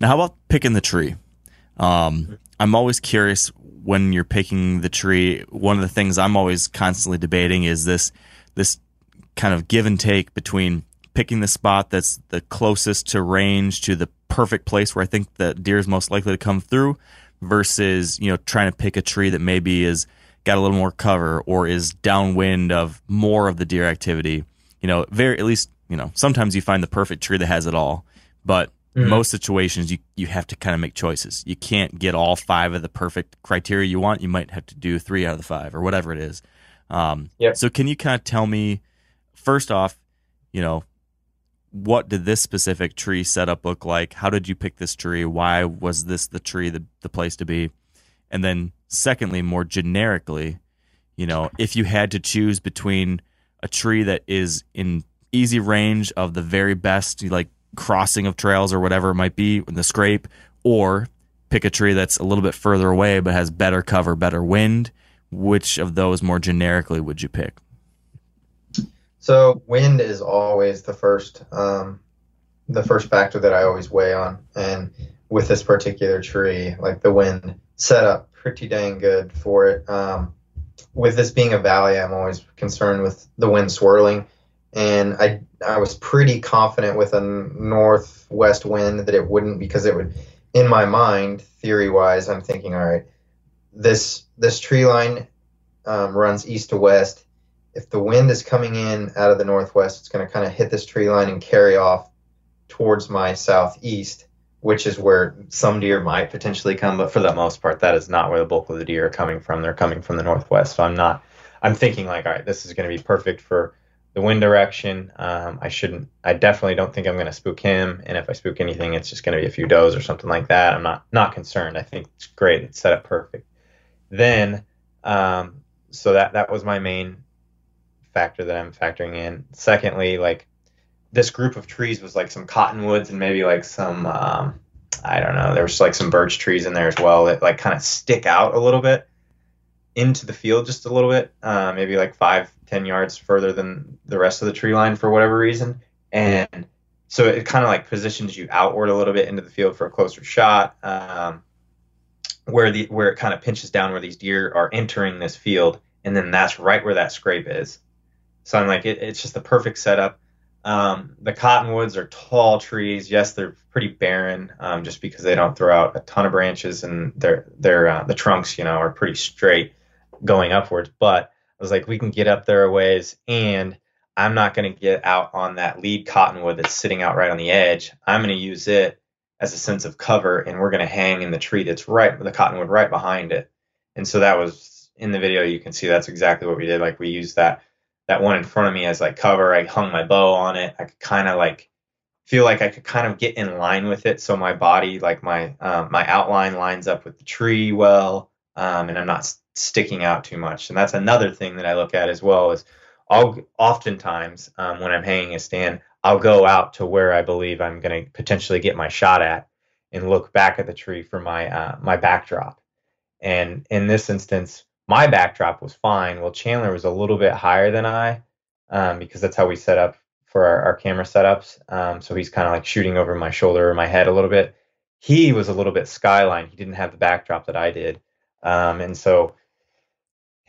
Now, how about picking the tree? Um, I'm always curious when you're picking the tree. One of the things I'm always constantly debating is this this kind of give and take between picking the spot that's the closest to range to the perfect place where I think the deer is most likely to come through, versus you know trying to pick a tree that maybe is got a little more cover or is downwind of more of the deer activity. You know, very at least you know sometimes you find the perfect tree that has it all, but Mhm. most situations you you have to kind of make choices. You can't get all five of the perfect criteria you want. You might have to do three out of the five or whatever it is. Um, Yep. So can you kind of tell me first off, you know, what did this specific tree setup look like? How did you pick this tree? Why was this the tree the, the place to be? And then secondly, more generically, you know, if you had to choose between a tree that is in easy range of the very best like crossing of trails or whatever it might be in the scrape or pick a tree that's a little bit further away but has better cover better wind which of those more generically would you pick So wind is always the first um, the first factor that I always weigh on, and with this particular tree, like the wind set up pretty dang good for it. Um, with this being a valley, I'm always concerned with the wind swirling, and I I was pretty confident with a northwest wind that it wouldn't because it would. In my mind, theory wise, I'm thinking, all right, this this tree line um, runs east to west. If the wind is coming in out of the northwest, it's going to kind of hit this tree line and carry off towards my southeast, which is where some deer might potentially come. But for the most part, that is not where the bulk of the deer are coming from. They're coming from the northwest. So I'm not. I'm thinking like, all right, this is going to be perfect for the wind direction. Um, I shouldn't. I definitely don't think I'm going to spook him. And if I spook anything, it's just going to be a few does or something like that. I'm not not concerned. I think it's great. It's set up perfect. Then, um, so that that was my main factor that I'm factoring in. Secondly, like this group of trees was like some cottonwoods and maybe like some um, I don't know. There was like some birch trees in there as well that like kind of stick out a little bit into the field just a little bit, uh, maybe like five, ten yards further than the rest of the tree line for whatever reason. And so it kind of like positions you outward a little bit into the field for a closer shot, um, where the where it kind of pinches down where these deer are entering this field, and then that's right where that scrape is. So I'm like, it, it's just the perfect setup. Um, the cottonwoods are tall trees. Yes, they're pretty barren, um, just because they don't throw out a ton of branches, and their their uh, the trunks, you know, are pretty straight going upwards. But I was like, we can get up there a ways, and I'm not going to get out on that lead cottonwood that's sitting out right on the edge. I'm going to use it as a sense of cover, and we're going to hang in the tree that's right, with the cottonwood right behind it. And so that was in the video. You can see that's exactly what we did. Like we used that that one in front of me as like cover. I hung my bow on it. I could kind of like feel like I could kind of get in line with it, so my body, like my um, my outline, lines up with the tree well, um, and I'm not s- sticking out too much. And that's another thing that I look at as well. Is I'll oftentimes um, when I'm hanging a stand, I'll go out to where I believe I'm going to potentially get my shot at, and look back at the tree for my uh, my backdrop. And in this instance, my backdrop was fine. Well, Chandler was a little bit higher than I um, because that's how we set up for our, our camera setups. Um, so he's kind of like shooting over my shoulder or my head a little bit. He was a little bit skyline. He didn't have the backdrop that I did. Um, and so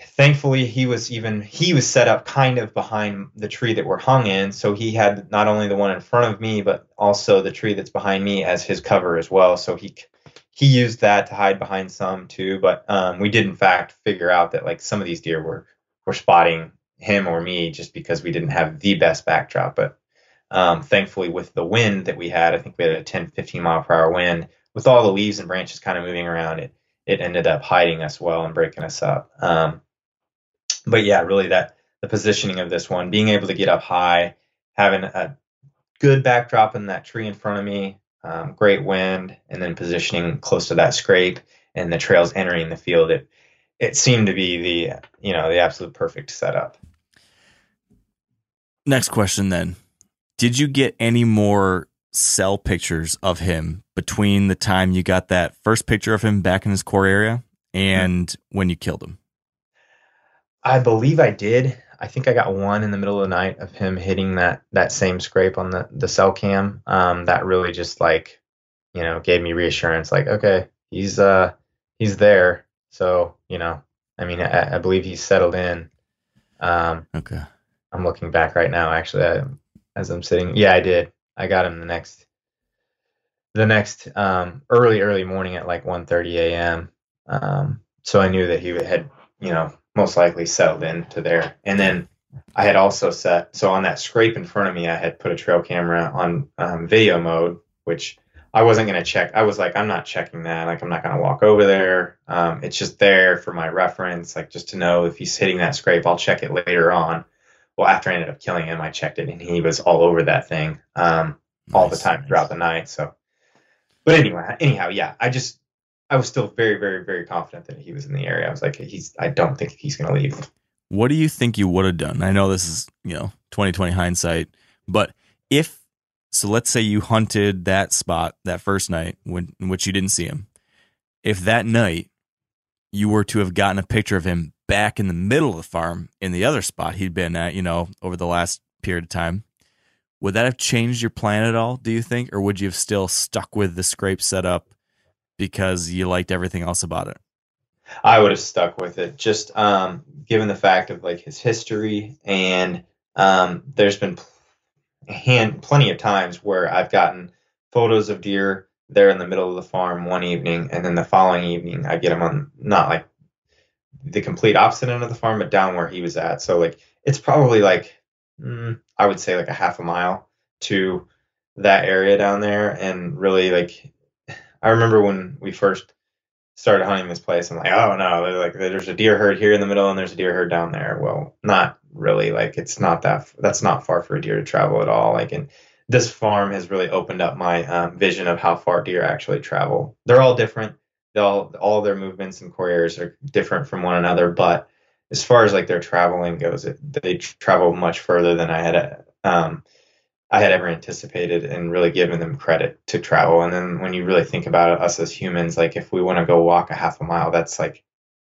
thankfully he was even he was set up kind of behind the tree that we're hung in so he had not only the one in front of me but also the tree that's behind me as his cover as well so he he used that to hide behind some too but um, we did in fact figure out that like some of these deer were were spotting him or me just because we didn't have the best backdrop but um, thankfully with the wind that we had i think we had a 10 15 mile per hour wind with all the leaves and branches kind of moving around it it ended up hiding us well and breaking us up. Um, but yeah, really that the positioning of this one, being able to get up high, having a good backdrop in that tree in front of me, um, great wind, and then positioning close to that scrape and the trails entering the field, it it seemed to be the you know the absolute perfect setup. Next question then. Did you get any more cell pictures of him between the time you got that first picture of him back in his core area and mm-hmm. when you killed him? I believe I did. I think I got one in the middle of the night of him hitting that that same scrape on the the cell cam. Um, that really just like, you know, gave me reassurance. Like, okay, he's uh he's there. So you know, I mean, I, I believe he's settled in. Um, okay. I'm looking back right now. Actually, I, as I'm sitting, yeah, I did. I got him the next the next um, early early morning at like 1:30 a.m. Um, so I knew that he had you know most likely settled into there. And then I had also set so on that scrape in front of me, I had put a trail camera on um, video mode, which I wasn't going to check. I was like, I'm not checking that. Like, I'm not going to walk over there. Um, it's just there for my reference, like just to know if he's hitting that scrape. I'll check it later on. Well, after I ended up killing him, I checked it and he was all over that thing um, nice, all the time nice. throughout the night. So, but anyway, anyhow, yeah, I just I was still very, very, very confident that he was in the area. I was like, he's. I don't think he's going to leave. What do you think you would have done? I know this is you know 2020 hindsight, but if so, let's say you hunted that spot that first night when in which you didn't see him. If that night you were to have gotten a picture of him back in the middle of the farm in the other spot he'd been at, you know, over the last period of time, would that have changed your plan at all? Do you think, or would you have still stuck with the scrape setup? Because you liked everything else about it? I would have stuck with it, just um, given the fact of like his history and Um, there's been pl- hand plenty of times where I've gotten photos of deer there in the middle of the farm one evening, and then the following evening I get them on not like the complete opposite end of the farm, but down where he was at. So like it's probably like mm, I would say like a half a mile to that area down there, and really like I remember when we first started hunting this place, I'm like, oh no, like there's a deer herd here in the middle, and there's a deer herd down there. Well, not really. Like it's not that that's not far for a deer to travel at all. Like and this farm has really opened up my um, vision of how far deer actually travel. They're all different. They all all their movements and core areas are different from one another, but as far as like their traveling goes, it, they travel much further than I had um, I had ever anticipated, and really given them credit to travel. And then when you really think about it, us as humans, like if we want to go walk a half a mile, that's like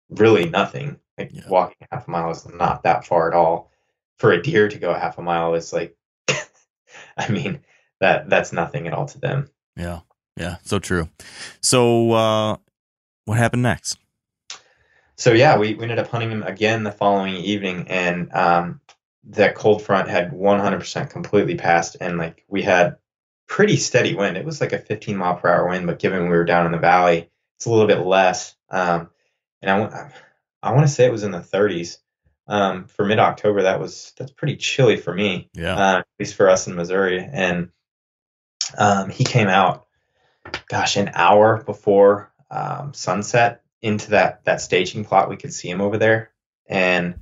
really nothing. Like Yeah. walking a half a mile is not that far at all. For a deer to go a half a mile is like, I mean, that that's nothing at all to them. Yeah. Yeah. So true. So, uh, what happened next? so yeah, we, we ended up hunting him again the following evening, and um, that cold front had 100% completely passed, and like we had pretty steady wind. It was like a 15 mile per hour wind, but given we were down in the valley, it's a little bit less. Um, and I want I want to say it was in the 30s um, for mid October. That was that's pretty chilly for me Yeah. uh, at least for us in Missouri. And um, he came out, gosh, an hour before um, sunset into that that staging plot. We could see him over there, and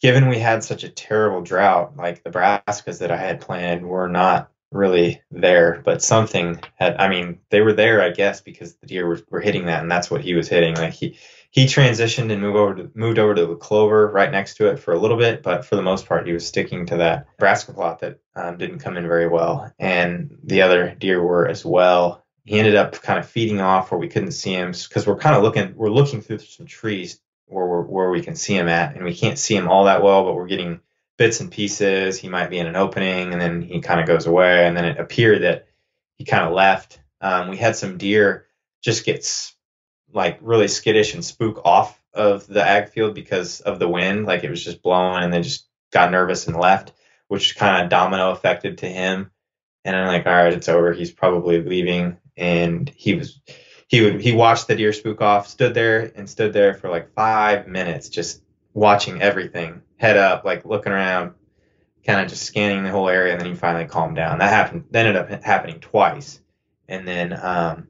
given we had such a terrible drought, like the brassicas that I had planted were not really there, but something had. I mean, they were there, I guess, because the deer were, were hitting that, and that's what he was hitting. Like he he transitioned and moved over to moved over to the clover right next to it for a little bit, but for the most part, he was sticking to that brassica plot that um, didn't come in very well, and the other deer were as well. He ended up kind of feeding off where we couldn't see him because we're kind of looking we're looking through some trees where where we can see him at, and we can't see him all that well, but we're getting bits and pieces. He might be in an opening, and then he kind of goes away, and then it appeared that he kind of left. Um, we had some deer just get like really skittish and spook off of the ag field because of the wind. Like it was just blowing and they just got nervous and left, which kind of domino affected to him. And I'm like, all right, it's over. He's probably leaving. And he was, he would, he watched the deer spook off, stood there and stood there for like five minutes, just watching everything, head up, like looking around, kind of just scanning the whole area. And then he finally calmed down. That happened, that ended up happening twice. And then, um,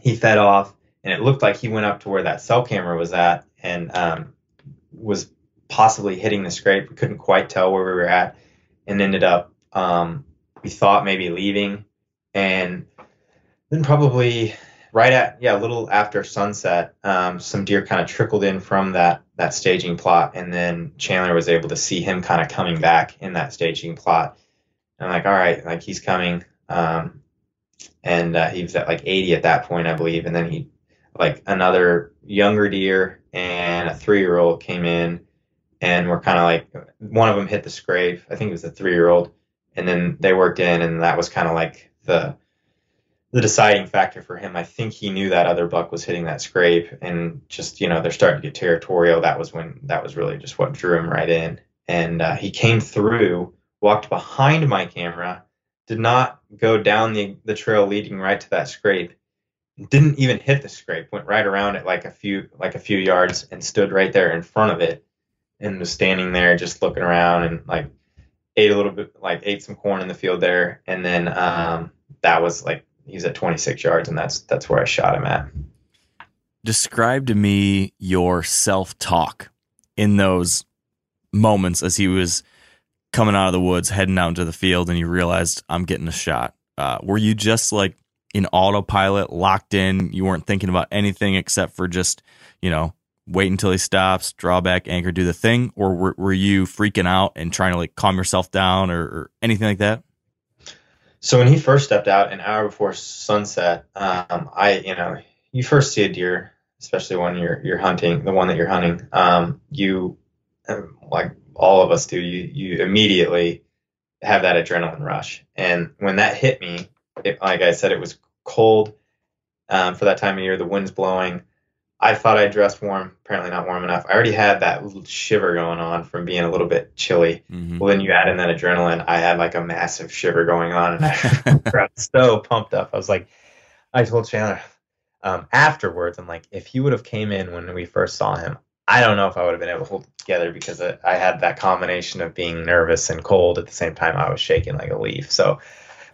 he fed off and it looked like he went up to where that cell camera was at and um, was possibly hitting the scrape. We couldn't quite tell where we were at, and ended up um, we thought maybe leaving, and then probably right at yeah a little after sunset, um, some deer kind of trickled in from that that staging plot, and then Chandler was able to see him kind of coming back in that staging plot. And I'm like, all right, like he's coming. Um, and uh, he was at like 80 at that point, I believe. And then he, like another younger deer and a three year old came in, and we're kind of like one of them hit the scrape. I think it was the three year old, and then they worked in, and that was kind of like the the deciding factor for him. I think he knew that other buck was hitting that scrape, and just you know they're starting to get territorial. That was when that was really just what drew him right in, and uh, he came through, walked behind my camera, did not go down the the trail leading right to that scrape, didn't even hit the scrape, went right around it like a few like a few yards, and stood right there in front of it, and was standing there just looking around and like ate a little bit like ate some corn in the field there, and then um, that was like he's at 26 yards, and that's that's where I shot him at. Describe to me your self talk in those moments as he was coming out of the woods, heading out into the field, and you realized I'm getting a shot. Uh, were you just like in autopilot, locked in? You weren't thinking about anything except for just, you know, wait until he stops, draw back, anchor, do the thing, or were, were you freaking out and trying to like calm yourself down or, or anything like that? So when he first stepped out an hour before sunset, um, I, you know, you first see a deer, especially when you're you're hunting, the one that you're hunting, um, you, um, like all of us do, you you immediately have that adrenaline rush, and when that hit me, it, like I said, it was cold um, for that time of year. The wind's blowing. I thought I dressed warm. Apparently not warm enough. I already had that little shiver going on from being a little bit chilly. Mhm. Well, then you add in that adrenaline. I had like a massive shiver going on, and I got so pumped up. I was like, I told Chandler um, afterwards, I'm like, if he would have came in when we first saw him, I don't know if I would have been able to hold it together because I, I had that combination of being nervous and cold at the same time. I was shaking like a leaf. So,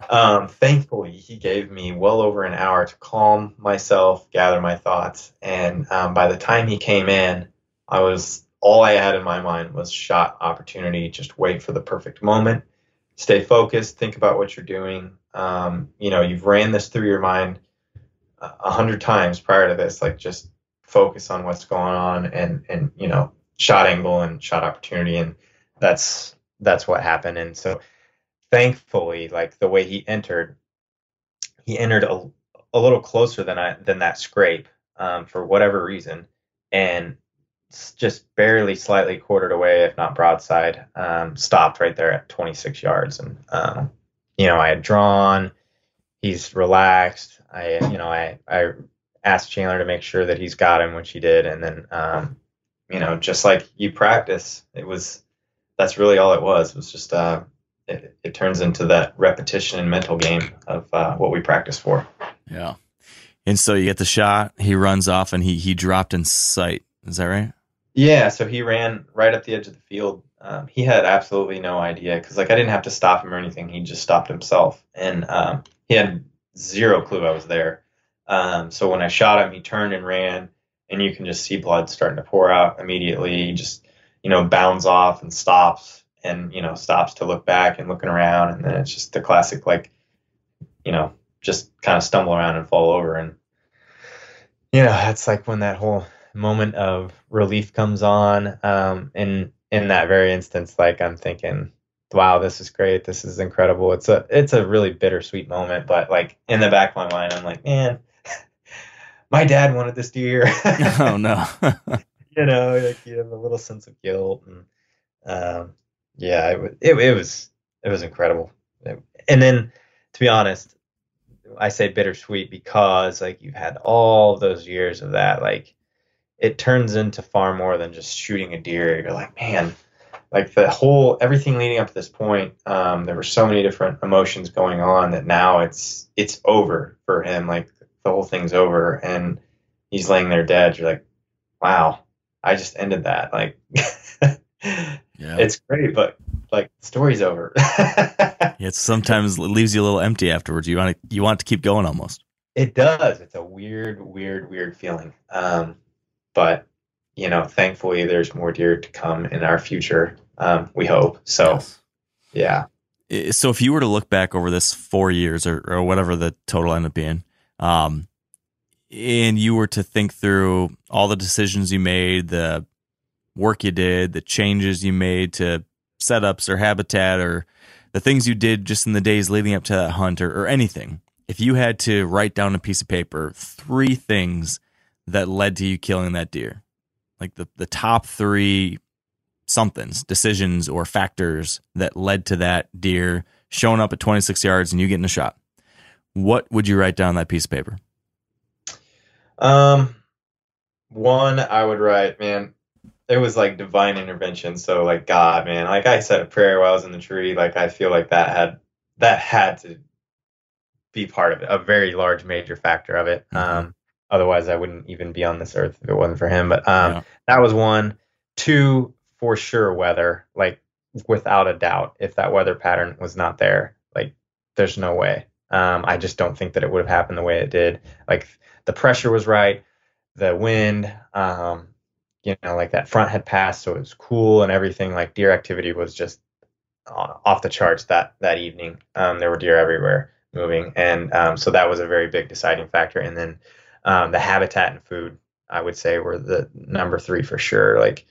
um, thankfully, he gave me well over an hour to calm myself, gather my thoughts, and um, by the time he came in, I was all I had in my mind was shot opportunity. Just wait for the perfect moment, stay focused, think about what you're doing. Um, you know, you've ran this through your mind a hundred times prior to this. Like, just focus on what's going on, and and you know, shot angle and shot opportunity, and that's that's what happened. And so, thankfully, like the way he entered, he entered a, a little closer than I than that scrape um, for whatever reason, and just barely slightly quartered away, if not broadside, um, stopped right there at 26 yards. And um, you know, I had drawn. He's relaxed. I you know I I asked Chandler to make sure that he's got him, which he did, and then um, you know just like you practice, it was that's really all it was. It was just uh, it, it turns into that repetition and mental game of uh, what we practice for. Yeah. And so you get the shot, he runs off and he he dropped in sight. Is that right? Yeah, so he ran right up the edge of the field. Um, he had absolutely no idea because, like, I didn't have to stop him or anything. He just stopped himself, and um, he had zero clue I was there. Um, so when I shot him, he turned and ran, and you can just see blood starting to pour out immediately. He just, you know, bounds off and stops, and you know, stops to look back and looking around, and then it's just the classic, like, you know, just kind of stumble around and fall over, and you know, that's like when that whole moment of relief comes on um and in that very instance like i'm thinking wow this is great. This is incredible. It's a it's a really bittersweet moment but like in the back of my mind i'm like man my dad wanted this deer. Oh no. you know like you have a little sense of guilt and um yeah it, it, it was it was incredible. And then to be honest i say bittersweet because like you've had all those years of that like it turns into far more than just shooting a deer. You're like man like the whole everything leading up to this point um, there were so many different emotions going on that now it's it's over for him. Like the whole thing's over and he's laying there dead. You're like wow i just ended that. Like Yeah. it's great but like the story's over it sometimes leaves you a little empty afterwards. You want to you want to keep going almost. It does. It's a weird, weird, weird feeling. Um, but you know, thankfully, there's more deer to come in our future. Um, we hope. So, yeah. So if you were to look back over this four years or, or whatever the total ended up being, um, and you were to think through all the decisions you made, the work you did, the changes you made to setups or habitat or the things you did just in the days leading up to that hunt or, or anything, if you had to write down a piece of paper three things that led to you killing that deer, like the, the top three somethings, decisions, or factors that led to that deer showing up at 26 yards and you getting a shot, what would you write down that piece of paper? Um, one, I would write, man, it was like divine intervention. So, like God, man, like I said a prayer while I was in the tree. Like I feel like that had that had to be part of it, a very large major factor of it. Um, otherwise, I wouldn't even be on this earth if it wasn't for him. But um, Yeah. that was one. Two, for sure, weather. Like without a doubt, if that weather pattern was not there, like there's no way. Um, I just don't think that it would have happened the way it did. Like the pressure was right, the wind, um, you know, like that front had passed, so it was cool and everything. Like deer activity was just off the charts that that evening. Um, there were deer everywhere moving, and um, so that was a very big deciding factor. And then um, the habitat and food, I would say, were the number three for sure. Like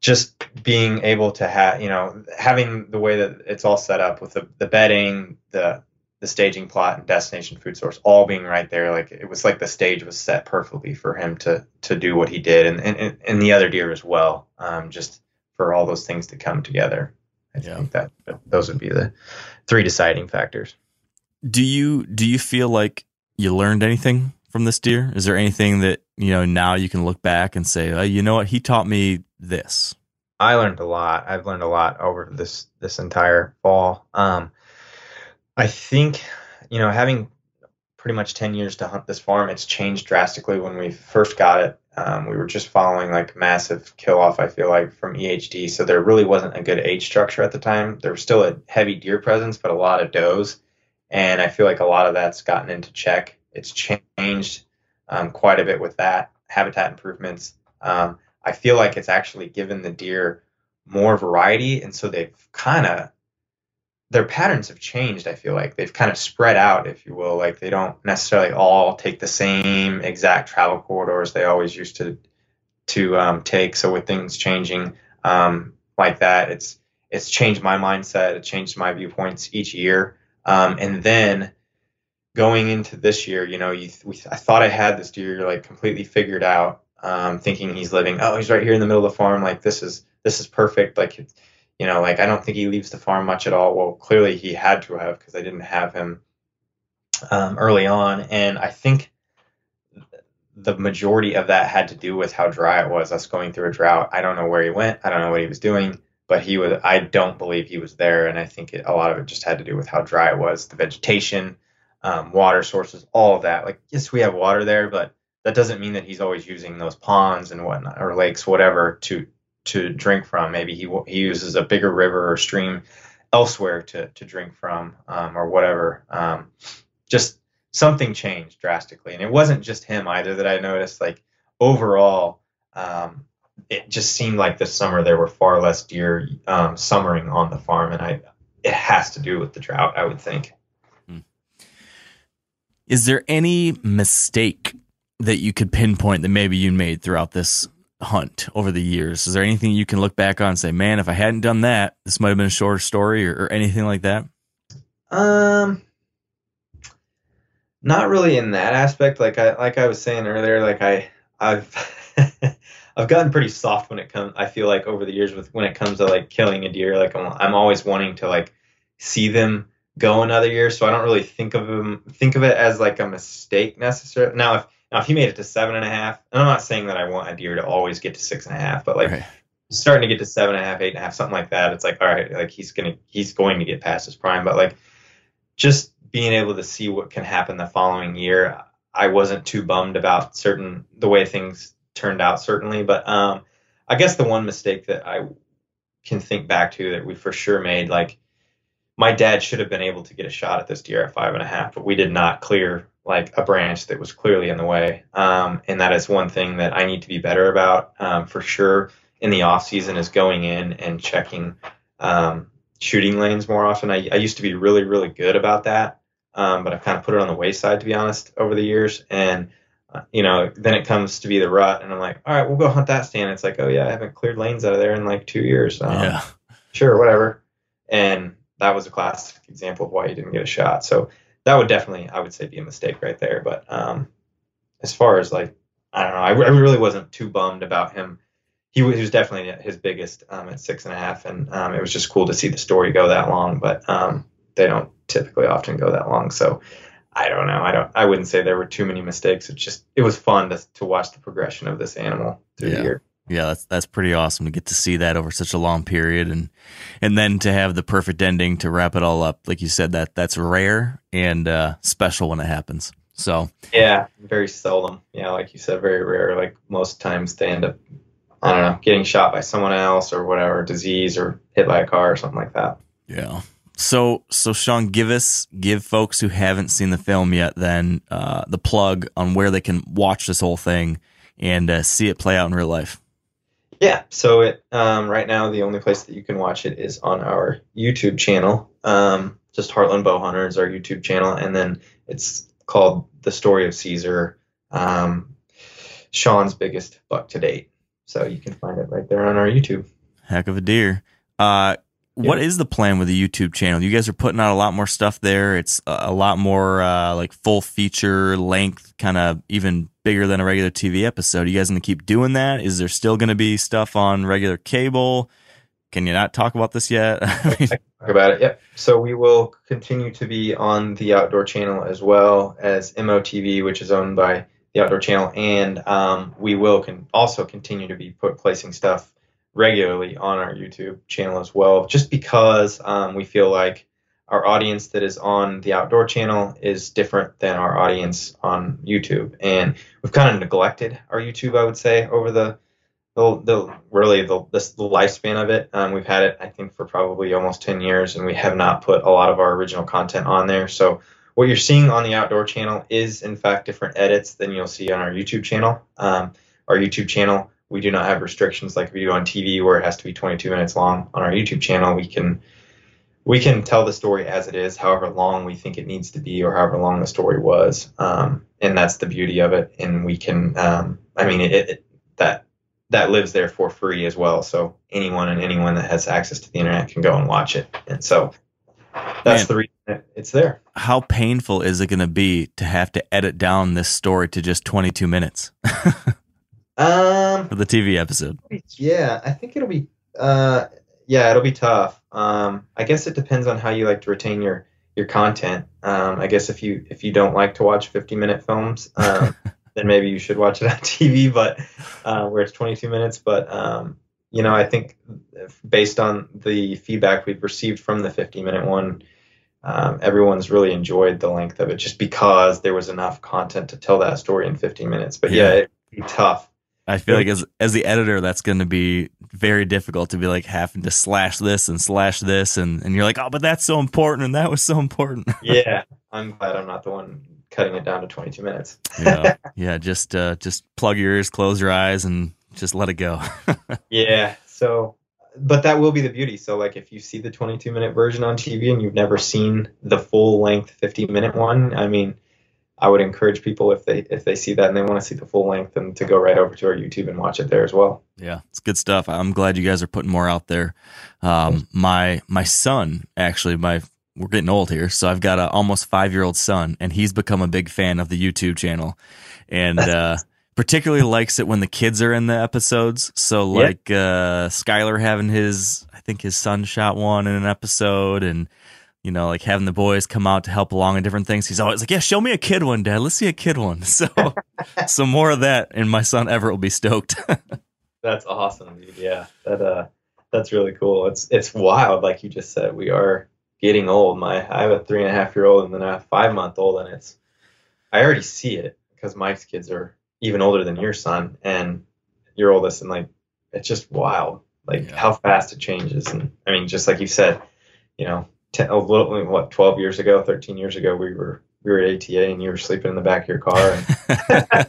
just being able to have, you know, having the way that it's all set up with the, the bedding, the the staging plot and destination food source all being right there like it was like the stage was set perfectly for him to to do what he did and and, and the other deer as well um, just for all those things to come together i Yeah. think that those would be the three deciding factors Do you do you feel like you learned anything from this deer? Is there anything that you know now you can look back and say, oh, you know what, he taught me this. I learned a lot. I've learned a lot over this this entire fall. Um, I think you know having pretty much 10 years to hunt this farm it's changed drastically when we first got it. Um, we were just following like massive kill off i feel like from ehd so there really wasn't a good age structure at the time. There was still a heavy deer presence but a lot of does. And i feel like a lot of that's gotten into check. It's changed um, quite a bit with that habitat improvements. Um, i feel like it's actually given the deer more variety. And so they've kind of their patterns have changed. I feel like they've kind of spread out, if you will. Like they don't necessarily all take the same exact travel corridors they always used to to um, take. So with things changing um, like that, it's it's changed my mindset. It changed my viewpoints each year. Um, and then going into this year, you know, you, we, I thought I had this deer like completely figured out, um, thinking he's living. Oh, he's right here in the middle of the farm. Like this is this is perfect. Like you know, like I don't think he leaves the farm much at all. Well, clearly he had to have because I didn't have him um, early on, and I think the majority of that had to do with how dry it was. Us going through a drought. I don't know where he went. I don't know what he was doing, but he was. I don't believe he was there, and I think it, a lot of it just had to do with how dry it was, the vegetation, um, water sources, all of that. Like, yes, we have water there, but that doesn't mean that he's always using those ponds and whatnot or lakes, whatever, to to drink from. Maybe he he uses a bigger river or stream elsewhere to to drink from um, or whatever. Um, just something changed drastically, and it wasn't just him either that I noticed. Like overall, um, it just seemed like this summer there were far less deer um, summering on the farm, and I it has to do with the drought, I would think. Hmm. Is there any mistake that you could pinpoint that maybe you made throughout this hunt over the years? Is there anything you can look back on and say, man, if I hadn't done that, this might have been a shorter story or, or anything like that? Um, not really in that aspect. Like I, like I was saying earlier, like I, I've, I've gotten pretty soft when it comes. I feel like over the years with when it comes to like killing a deer, like I'm, I'm always wanting to like see them go another year. So I don't really think of them, think of it as like a mistake necessarily. Now, if now, if he made it to seven and a half, and I'm not saying that I want a deer to always get to six and a half, but like right. starting to get to seven and a half, eight and a half, something like that, it's like, all right, like he's gonna he's going to get past his prime. But like just being able to see what can happen the following year, I wasn't too bummed about certain the way things turned out, certainly. But um, I guess the one mistake that I can think back to that we for sure made, like my dad should have been able to get a shot at this deer at five and a half, but we did not clear like a branch that was clearly in the way. Um, and that is one thing that I need to be better about um, for sure in the off season is going in and checking um, shooting lanes more often. I, I, used to be really, really good about that. Um, but I've kind of put it on the wayside to be honest over the years. And, uh, you know, then it comes to be the rut and I'm like, all right, we'll go hunt that stand. It's like, oh yeah, I haven't cleared lanes out of there in like two years. Um, yeah. Sure. Whatever. And that was a classic example of why you didn't get a shot. So that would definitely, I would say, be a mistake right there. But um, as far as like, I don't know, I, I, really wasn't too bummed about him. He was, he was definitely his biggest um, at six and a half, and um, it was just cool to see the story go that long. But um, they don't typically often go that long, so I don't know. I don't. I wouldn't say there were too many mistakes. It just it was fun to to watch the progression of this animal through yeah. the year yeah, that's that's pretty awesome to get to see that over such a long period, and and then to have the perfect ending to wrap it all up. Like you said, that that's rare and uh, special when it happens. So yeah, very seldom. Yeah, like you said, very rare. Like most times they end up, I don't know, getting shot by someone else or whatever, disease or hit by a car or something like that. Yeah. So so Sean, give us give folks who haven't seen the film yet, then uh, the plug on where they can watch this whole thing and uh, see it play out in real life. Yeah, so it um, right now the only place that you can watch it is on our YouTube channel. Um, just Heartland Bowhunter is our YouTube channel, and then it's called The Story of Caesar, um, Sean's biggest buck to date. So you can find it right there on our YouTube. Heck of a deer. Uh, what is the plan with the YouTube channel? You guys are putting out a lot more stuff there. It's a lot more uh, like full feature length, kind of even bigger than a regular TV episode. Are you guys going to keep doing that? Is there still going to be stuff on regular cable? Can you not talk about this yet? I mean, talk about it. Yep. So we will continue to be on the outdoor channel as well as MOTV, which is owned by the Outdoor Channel, and um, we will can also continue to be put placing stuff regularly on our YouTube channel as well, just because um, we feel like our audience that is on the Outdoor Channel is different than our audience on YouTube, and we've kind of neglected our YouTube, I would say, over the the, the really the, the, lifespan of it. Um, we've had it, I think, for probably almost 10 years, and we have not put a lot of our original content on there. So what you're seeing on the outdoor channel is, in fact, different edits than you'll see on our YouTube channel. Um, our YouTube channel, we do not have restrictions like we do on TV, where it has to be 22 minutes long. On our YouTube channel, we can we can tell the story as it is, however long we think it needs to be, or however long the story was, um, and that's the beauty of it. And we can, um, I mean, it, it, that that lives there for free as well. So anyone and anyone that has access to the internet can go and watch it. And so that's Man. the reason it's there. How painful is it going to be to have to edit down this story to just 22 minutes Um, for the TV episode? yeah, I think it'll be, uh, yeah, it'll be tough. Um, I guess it depends on how you like to retain your your content. Um, I guess if you if you don't like to watch 50 minute films, um, then maybe you should watch it on TV, but uh, where it's 22 minutes. But um, you know, I think based on the feedback we've received from the 50 minute one, um, everyone's really enjoyed the length of it, just because there was enough content to tell that story in 15 minutes. But yeah, Yeah. it'd be tough. I feel like as as the editor, that's going to be very difficult to be like having to slash this and slash this, and and you're like, oh, but that's so important, and that was so important. Yeah, I'm glad I'm not the one cutting it down to 22 minutes. yeah, yeah. Just uh, just plug your ears, close your eyes, and just let it go. Yeah. So, but that will be the beauty. So, like, if you see the 22 minute version on TV and you've never seen the full length 50 minute one, I mean, I would encourage people if they if they see that and they want to see the full length, and to go right over to our YouTube and watch it there as well. Yeah, it's good stuff. I'm glad you guys are putting more out there. Um, my my son actually, my we're getting old here, so I've got a almost five year old son, and he's become a big fan of the YouTube channel, and uh, particularly likes it when the kids are in the episodes. So like uh, Skylar having his, I think his son shot one in an episode, and you know, like having the boys come out to help along and different things. He's always like, "Yeah, show me a kid one, Dad. Let's see a kid one." So, some more of that, and my son Everett will be stoked. That's awesome, dude. Yeah, that uh, that's really cool. It's it's wild, like you just said. We are getting old. My I have a three and a half year old and then a five month old, and it's I already see it because Mike's kids are even older than your son and your oldest, and like it's just wild, like Yeah. how fast it changes. And I mean, just like you said, you know, ten, a little what twelve years ago, thirteen years ago, we were we were at ATA and you were sleeping in the back of your car.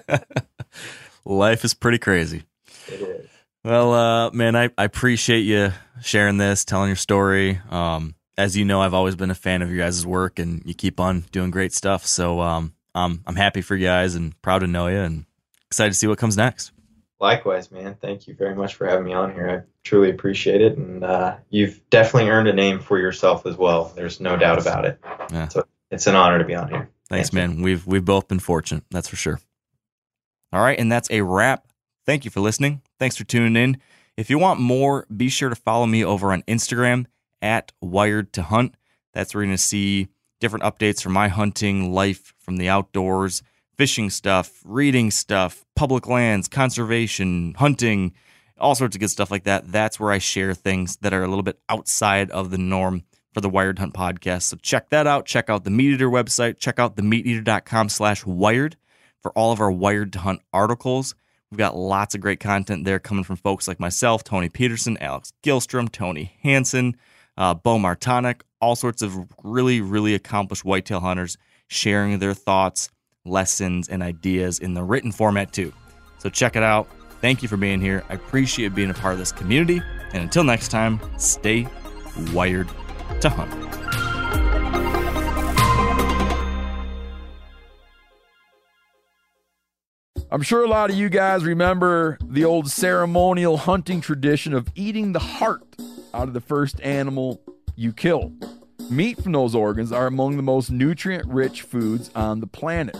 And Life is pretty crazy. it is. Well, uh, man, I, I appreciate you sharing this, telling your story. Um, as you know, I've always been a fan of your guys' work, and you keep on doing great stuff. So um, um, I'm happy for you guys and proud to know you, and excited to see what comes next. Likewise, man. Thank you very much for having me on here. I truly appreciate it, and uh, you've definitely earned a name for yourself as well. There's no doubt about it. Yeah. So it's an honor to be on here. Thanks, Thank man. We've we've both been fortunate, that's for sure. All right, and that's a wrap. Thank you for listening. Thanks for tuning in. If you want more, be sure to follow me over on Instagram at Wired to Hunt. That's where you're going to see different updates from my hunting life from the outdoors, fishing stuff, reading stuff, public lands, conservation, hunting, all sorts of good stuff like that. That's where I share things that are a little bit outside of the norm for the Wired Hunt podcast. So check that out. Check out the Meat Eater website. Check out themeateater.com slash wired for all of our Wired to Hunt articles. We've got lots of great content there coming from folks like myself, Tony Peterson, Alex Gilstrom, Tony Hansen, uh, Bo Martonic, all sorts of really, really accomplished whitetail hunters sharing their thoughts, lessons, and ideas in the written format too. So check it out. Thank you for being here. I appreciate being a part of this community. And until next time, stay wired to hunt. I'm sure a lot of you guys remember the old ceremonial hunting tradition of eating the heart out of the first animal you kill. Meat from those organs are among the most nutrient rich foods on the planet.